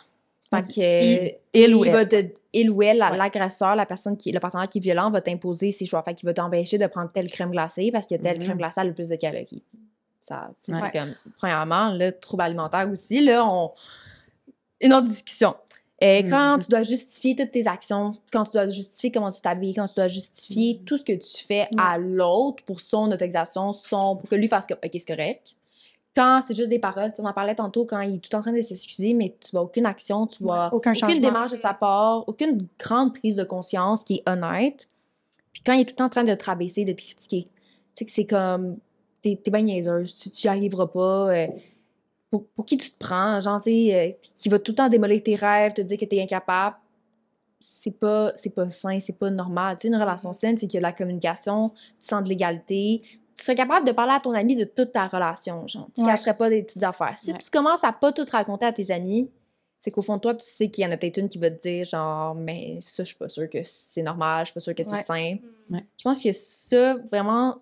Fait Il- que, il ou il va te- il ou elle, Ouais. l'agresseur, la personne qui, le partenaire qui est violent, va t'imposer ses choix. Fait qu'il va t'empêcher de prendre telle crème glacée parce que telle Mhm. crème glacée a le plus de calories. Ça, Ouais. comme, premièrement, le trouble alimentaire aussi, là, on... une autre discussion. Et Mhm. quand tu dois justifier toutes tes actions, quand tu dois justifier comment tu t'habilles, quand tu dois justifier tout ce que tu fais à l'autre pour son autorisation, son, pour que lui fasse comme, OK, c'est correct. Quand c'est juste des paroles, tu on en parlait tantôt, quand il est tout en train de s'excuser, mais tu vois aucune action, tu vois Aucun aucune démarche de sa part, aucune grande prise de conscience qui est honnête. Puis quand il est tout en train de te rabaisser, de te critiquer, tu sais que c'est comme, t'es t'es bien niaiseuse, tu n'y arriveras pas. euh, pour, pour qui tu te prends, genre, tu sais, euh, qui va tout le temps démolir tes rêves, te dire que t'es incapable. C'est pas, c'est pas sain, c'est pas normal. Tu sais, une relation saine, c'est qu'il y a de la communication, tu sens de l'égalité. Tu serais capable de parler à ton ami de toute ta relation, genre. Tu Ouais. cacherais pas des petites affaires. Si Ouais. tu commences à pas tout raconter à tes amis, c'est qu'au fond de toi, tu sais qu'il y en a peut-être une qui va te dire, genre, mais ça, je suis pas sûre que c'est normal, je suis pas sûre que c'est sain. Ouais. Je pense que ça, vraiment,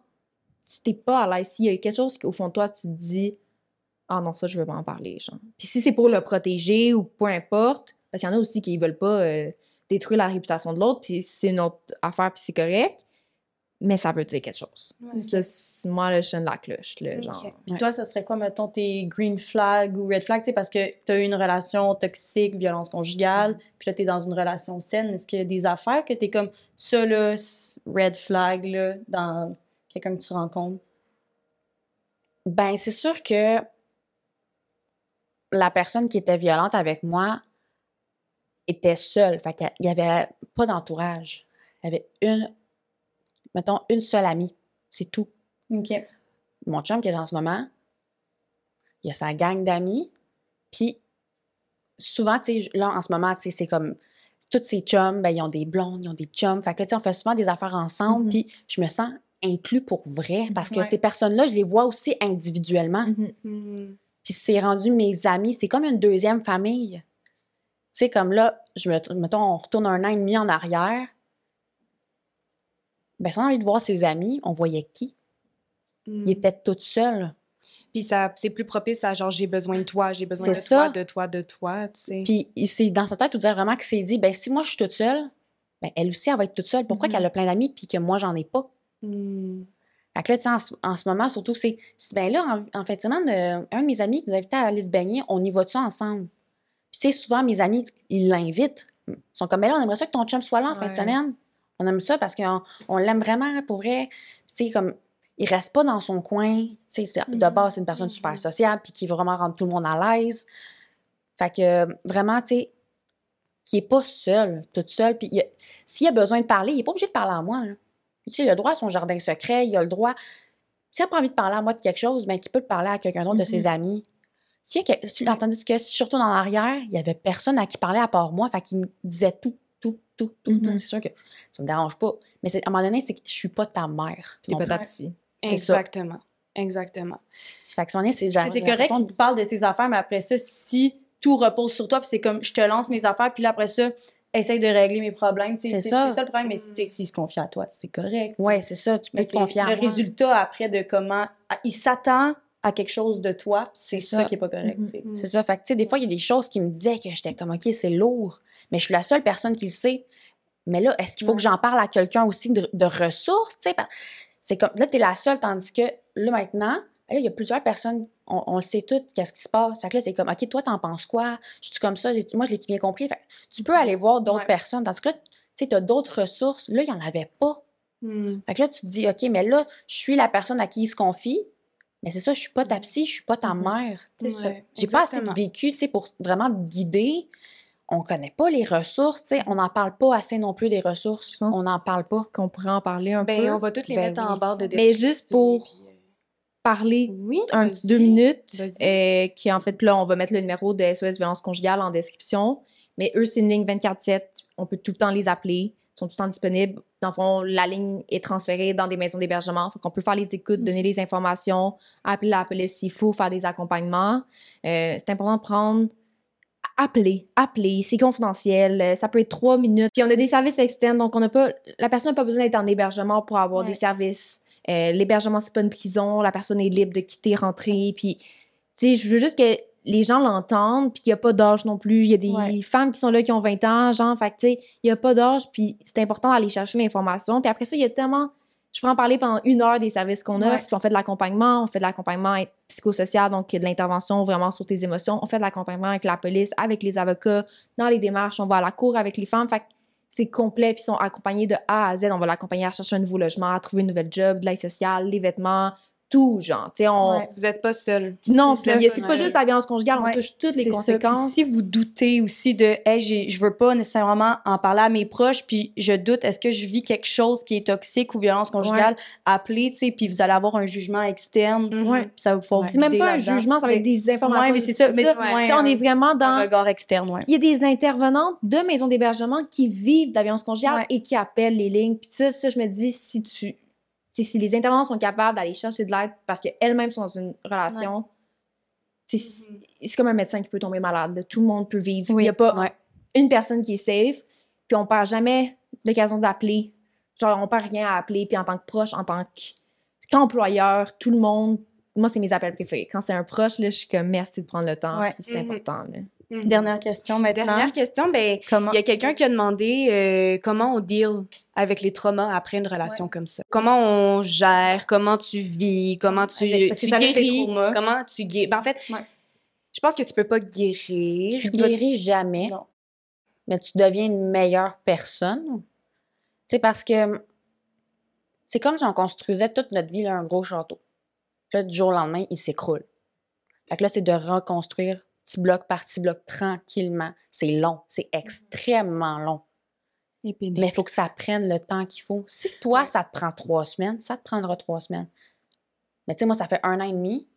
si t'es pas à l'aise, s'il y a quelque chose qu'au fond de toi, tu te dis, ah non, ça, je veux pas en parler, genre. Puis si c'est pour le protéger ou peu importe, parce qu'il y en a aussi qui veulent pas euh, détruire la réputation de l'autre, puis c'est une autre affaire, puis c'est correct, mais ça veut dire quelque chose. Ouais. Ça, moi, le chien de la cloche, là, Ok. genre. Puis Ouais. toi, ça serait quoi, mettons, tes green flag ou red flag, tu sais, parce que tu as eu une relation toxique, violence conjugale, puis là, tu es dans une relation saine. Est-ce qu'il y a des affaires que tu es comme ça, là, red flag, là, dans quelqu'un que tu rencontres? Ben, c'est sûr que la personne qui était violente avec moi était seule. Fait qu'il n'y avait pas d'entourage. Il y avait une, mettons, une seule amie. C'est tout. OK. Mon chum qui est en ce moment, il a sa gang d'amis. Puis, souvent, tu sais, là, en ce moment, tu sais, c'est comme. Tous ces chums, ben, ils ont des blondes, ils ont des chums. Fait que tu sais, on fait souvent des affaires ensemble. Mhm. Puis, je me sens inclus pour vrai. Parce que Ouais. ces personnes-là, je les vois aussi individuellement. Mhm. Mhm. Puis c'est rendu mes amis. C'est comme une deuxième famille. Tu sais, comme là, je me, mettons, on retourne un an et demi en arrière. Ben, on a envie de voir ses amis, on voyait qui? Il était toute seule. Puis c'est plus propice à genre j'ai besoin de toi, j'ai besoin de C'est toi, de toi, de toi, tu sais. Puis il s'est dans sa tête tout dire vraiment qu'il s'est dit, ben si moi je suis toute seule, ben elle aussi, elle va être toute seule. Pourquoi Mhm. qu'elle a plein d'amis puis que moi, j'en ai pas? Mhm. Fait que là, tu sais, en, ce- en ce moment, surtout, c'est, c'est ben là, en, en fait, semaine, euh, un de mes amis qui nous invitait à aller se baigner, on y va-tu ensemble? Puis, tu sais, souvent, mes amis, ils l'invitent. Ils sont comme, mais là, on aimerait ça que ton chum soit là en fin de semaine. On aime ça parce qu'on on l'aime vraiment, pour vrai. Tu sais, comme, il reste pas dans son coin. Tu sais, de base, c'est une personne super sociable, puis qui veut vraiment rendre tout le monde à l'aise. Fait que, vraiment, tu sais, qui est pas seul, toute seule. Puis, s'il a besoin de parler, il est pas obligé de parler à moi, là. Tu sais, il a le droit à son jardin secret, il a le droit. S'il n'a pas envie de parler à moi de quelque chose, ben, qu'il peut le parler à quelqu'un d'autre de ses amis. S'il y a que- si- tandis que si je retourne en arrière, il y avait personne à qui parler à part moi, fait qu'il me disait tout, tout, tout, tout, tout. Mhm. C'est sûr que ça me dérange pas. Mais à un moment donné, c'est que je suis pas ta mère. T'es pas ta psy. C'est ça. Exactement. Exactement. Fait que à un moment donné, c'est c'est correct que tu parles de ses affaires, mais après ça, si tout repose sur toi, puis c'est comme je te lance mes affaires, puis là, après ça, essaye de régler mes problèmes. C'est ça. C'est ça le problème, mais si, tu sais, s'il se confie à toi, c'est correct. Ouais, c'est ça, tu peux te confier à le moi. résultat après de comment. ah, Il s'attend à quelque chose de toi, c'est ça. ça. qui est pas correct. Tu sais. C'est ça. Fait que, tu sais, des fois, il y a des choses qui me disaient que j'étais comme, OK, c'est lourd. Mais je suis la seule personne qui le sait. Mais là, est-ce qu'il faut Ouais. que j'en parle à quelqu'un aussi de, de ressources, tu C'est comme, là, t'es la seule, tandis que là, maintenant, ben là, il y a plusieurs personnes, on, on le sait toutes, qu'est-ce qui se passe. Fait que là, c'est comme, OK, toi, t'en penses quoi? Je suis comme ça, moi, je l'ai bien compris. Fait que tu peux aller voir d'autres Ouais. personnes. Tandis que là, tu sais, t'as d'autres ressources. Là, il n'y en avait pas. Mhm. Fait que là, tu te dis, OK, mais là, je suis la personne à qui il se confie. Mais c'est ça, je suis pas ta psy, je suis pas ta Mhm. mère. C'est ça. Ouais, J'ai pas assez de vécu, tu sais, pour vraiment te guider. On connaît pas les ressources, tu sais. On n'en parle pas assez non plus des ressources. Je pense On n'en parle pas. Qu'on pourrait en parler un Ben, peu. on va toutes les Ben mettre en barre de Mais juste description, pour- parler Oui. un petit deux minutes, Vas-y. euh, qui en fait, là, on va mettre le numéro de SOS Violence Conjugale en description. Mais eux, c'est une ligne 24-7. On peut tout le temps les appeler. Ils sont tout le temps disponibles. Dans le fond, la ligne est transférée dans des maisons d'hébergement. Fait qu'on peut faire les écoutes, Mm. donner les informations, appeler la police s'il faut, faire des accompagnements. Euh, c'est important de prendre appeler, appeler, c'est confidentiel, euh, ça peut être trois minutes. Puis on a des services externes, donc on n'a pas, la personne n'a pas besoin d'être en hébergement pour avoir Ouais. des services. Euh, L'hébergement, c'est pas une prison, la personne est libre de quitter, rentrer. Puis, tu sais, je veux juste que les gens l'entendent, puis qu'il n'y a pas d'âge non plus. Il y a des Ouais. femmes qui sont là qui ont 20 ans, genre, fait tu sais, il n'y a pas d'âge, puis c'est important d'aller chercher l'information. Puis après ça, il y a tellement. Je peux en parler pendant une heure des services qu'on offre. On fait de l'accompagnement, on fait de l'accompagnement psychosocial, donc de l'intervention vraiment sur tes émotions. On fait de l'accompagnement avec la police, avec les avocats, dans les démarches. On va à la cour avec les femmes. Fait que c'est complet, puis ils sont accompagnés de A à Z. On va l'accompagner à chercher un nouveau logement, à trouver une nouvelle job, de l'aide sociale, les vêtements, tout, genre. On. Ouais. Vous n'êtes pas seul. Non, C'est pas Ouais. juste la violence conjugale, on Ouais. touche toutes les conséquences. si vous doutez aussi de, hey, je veux pas nécessairement en parler à mes proches, puis je doute, est-ce que je vis quelque chose qui est toxique ou violence conjugale, appelez, tu sais, puis vous allez avoir un jugement externe, puis ça va vous. C'est même pas un jugement, ça va être des informations. Ouais, mais c'est ça. Mais, on est vraiment un dans. regard externe. Il y a des intervenantes de maisons d'hébergement qui vivent de la violence conjugale et qui appellent les lignes. Puis ça, ça, je me dis, si tu. Si les intervenants sont capables d'aller chercher de l'aide parce qu'elles-mêmes sont dans une relation, sais, c'est comme un médecin qui peut tomber malade. là. Tout le monde peut vivre. Il Oui. n'y a pas Ouais. une personne qui est safe, puis on perd jamais l'occasion d'appeler. Genre, on perd rien à appeler, puis en tant que proche, en tant que- qu'employeur, tout le monde. Moi, c'est mes appels préférés. Quand c'est un proche, là, je suis comme merci de prendre le temps, Ouais. c'est Mhm. important. Là. Mhm. Dernière question maintenant. Dernière question, ben, Comment? il y a quelqu'un qui a demandé euh, comment on deal avec les traumas après une relation comme ça? Comment on gère, comment tu vis, comment tu, que tu ça guéris, comment tu guéris? Ben, en fait, Ouais. je pense que tu peux pas guérir. Tu guéris jamais, Non. mais tu deviens une meilleure personne. Sais, parce que c'est comme si on construisait toute notre vie là, un gros château. Puis là, du jour au lendemain, il s'écroule. Fait que là, c'est de reconstruire petit bloc par petit bloc tranquillement. C'est long, c'est extrêmement long. Mais il faut que ça prenne le temps qu'il faut. Si toi, ça te prend trois semaines, ça te prendra trois semaines. Mais tu sais, moi, ça fait un an et demi.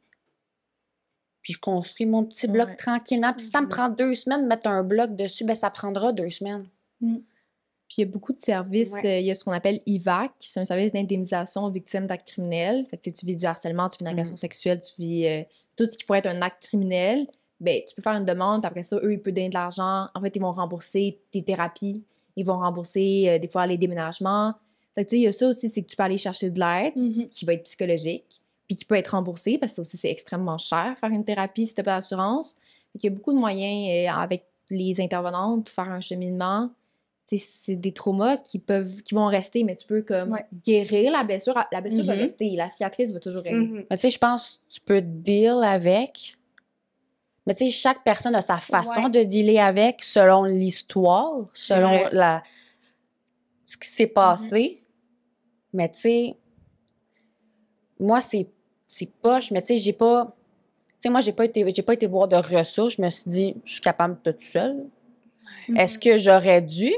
Puis je construis mon petit bloc Ouais. tranquillement. Puis si ça me Mhm. prend deux semaines de mettre un bloc dessus, ben ça prendra deux semaines. Puis il y a beaucoup de services. Ouais. euh, il y a ce qu'on appelle IVAC, c'est un service d'indemnisation aux victimes d'actes criminels. Fait que tu vis du harcèlement, tu vis une agression sexuelle, tu vis euh, tout ce qui pourrait être un acte criminel. Ben, tu peux faire une demande, puis après ça, eux, ils peuvent donner de l'argent. En fait, ils vont rembourser tes thérapies. Ils vont rembourser euh, des fois les déménagements. Fait que tu sais, il y a ça aussi, c'est que tu peux aller chercher de l'aide Mhm. qui va être psychologique, puis qui peut être remboursé parce que ça aussi, c'est extrêmement cher faire une thérapie si tu n'as pas d'assurance. Fait qu'il y a beaucoup de moyens euh, avec les intervenantes de faire un cheminement. Tu sais, c'est des traumas qui peuvent qui vont rester, mais tu peux comme Ouais. guérir la blessure. La blessure va Mhm. rester, la cicatrice va toujours rester. Mhm. Mais tu sais, je pense que tu peux deal avec. Mais tu sais, chaque personne a sa façon Ouais. de dealer avec selon l'histoire, selon la... ce qui s'est passé. Mais tu sais, moi, c'est c'est poche, mais tu sais, j'ai pas. Tu sais, moi, j'ai pas été j'ai pas été voir de ressources. Je me suis dit, je suis capable de tout seul. Est-ce que j'aurais dû?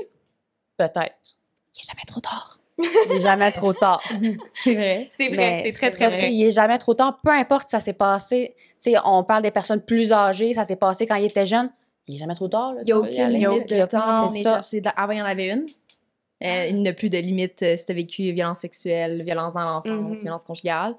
Peut-être. Il n'est jamais trop tard. Il n'est jamais trop tard. C'est vrai. C'est vrai, Mais c'est très, très vrai. Il est jamais trop tard. Peu importe, ça s'est passé. Tu sais, on parle des personnes plus âgées, ça s'est passé quand ils étaient jeunes. Il est jamais trop tard. là, Il n'y a aucune limite a de temps. c'est ça. Avant, il y en avait une. Euh, il n'y a plus de limite euh, si tu as vécu violence sexuelle, violence dans l'enfance, Mhm. violence conjugale.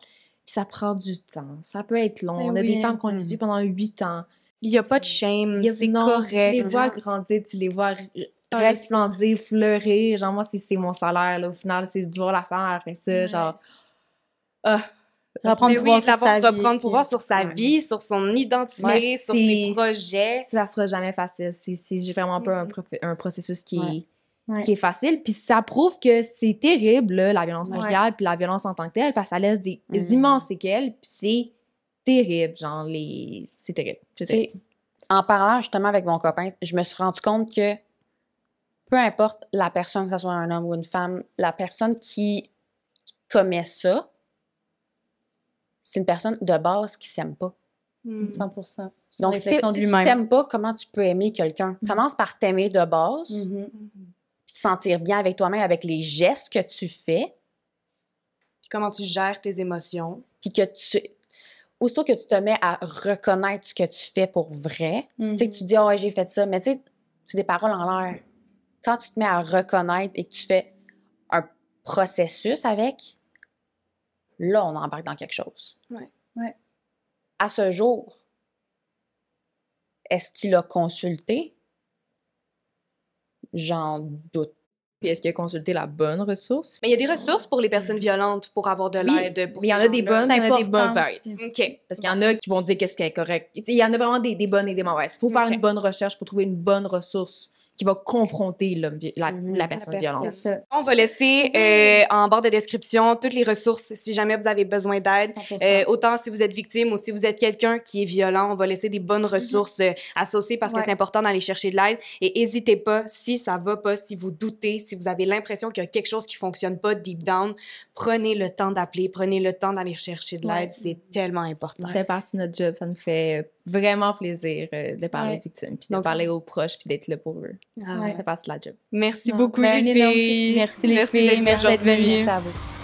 Puis ça prend du temps. Ça peut être long. Ben On a oui. des femmes qui ont Mhm. pendant huit ans. Il y a pas de shame, Il y a- c'est non, correct. Tu les vois grandir, tu les vois Ah, resplendir, fleurir. Genre, moi, c'est c'est mon salaire. Là. Au final, c'est de voir la faire après ça. Ouais. Genre, ah, Ça va prendre Mais pouvoir oui, sur sa vie, prendre pouvoir puis- sur sa Ouais. vie, sur son identité, Ouais, sur ses projets. ça sera jamais facile. C'est vraiment pas un, un processus qui, Ouais. est, Ouais. qui est facile. Puis ça prouve que c'est terrible, là, la violence Ouais. conjugale, puis la violence en tant que telle, parce que ça laisse des immenses séquelles, puis c'est terrible. Genre, les... c'est terrible. C'est Tu sais, terrible. en parlant justement avec mon copain, je me suis rendu compte que peu importe la personne, que ce soit un homme ou une femme, la personne qui commet ça, c'est une personne de base qui s'aime pas. Mm. 100%. C'est une Donc, si, si tu t'aimes pas, comment tu peux aimer quelqu'un? Commence par t'aimer de base, Mhm. puis te sentir bien avec toi-même, avec les gestes que tu fais, Puis comment tu gères tes émotions. puis que tu aussitôt que tu te mets à reconnaître ce que tu fais pour vrai, tu sais, que tu dis, ouais, j'ai fait ça, mais tu sais, c'est des paroles en l'air. Quand tu te mets à reconnaître et que tu fais un processus avec, là, on embarque dans quelque chose. Ouais. Ouais. À ce jour, est-ce qu'il a consulté? J'en doute. Puis est-ce qu'il a consulté la bonne ressource? Mais il y a des ressources pour les personnes violentes pour avoir de Oui, l'aide. pour mais il y en a des bonnes, il y en a des mauvaises. aussi. OK. Parce qu'il y en a qui vont dire qu'est-ce qui est correct. Il y en a vraiment des, des bonnes et des mauvaises. Il faut faire une bonne recherche pour trouver une bonne ressource qui va confronter l'homme Mhm. la personne La violente. Ça. On va laisser euh, en barre de description toutes les ressources si jamais vous avez besoin d'aide. 100%. Euh, autant si vous êtes victime ou si vous êtes quelqu'un qui est violent, on va laisser des bonnes ressources euh, associées parce que c'est important d'aller chercher de l'aide. Et n'hésitez pas, si ça va pas, si vous doutez, si vous avez l'impression qu'il y a quelque chose qui fonctionne pas deep down, prenez le temps d'appeler, prenez le temps d'aller chercher de Ouais. l'aide. C'est tellement important. Ça fait partie de notre job. Ça nous fait vraiment plaisir euh, de parler Ouais. aux victimes, puis de Donc- parler aux proches, puis d'être là pour eux. Ah, Ouais. Ça de la job. Merci Non, beaucoup, ben, les filles. Merci les filles, merci d'être aujourd'hui. venues. Merci à vous.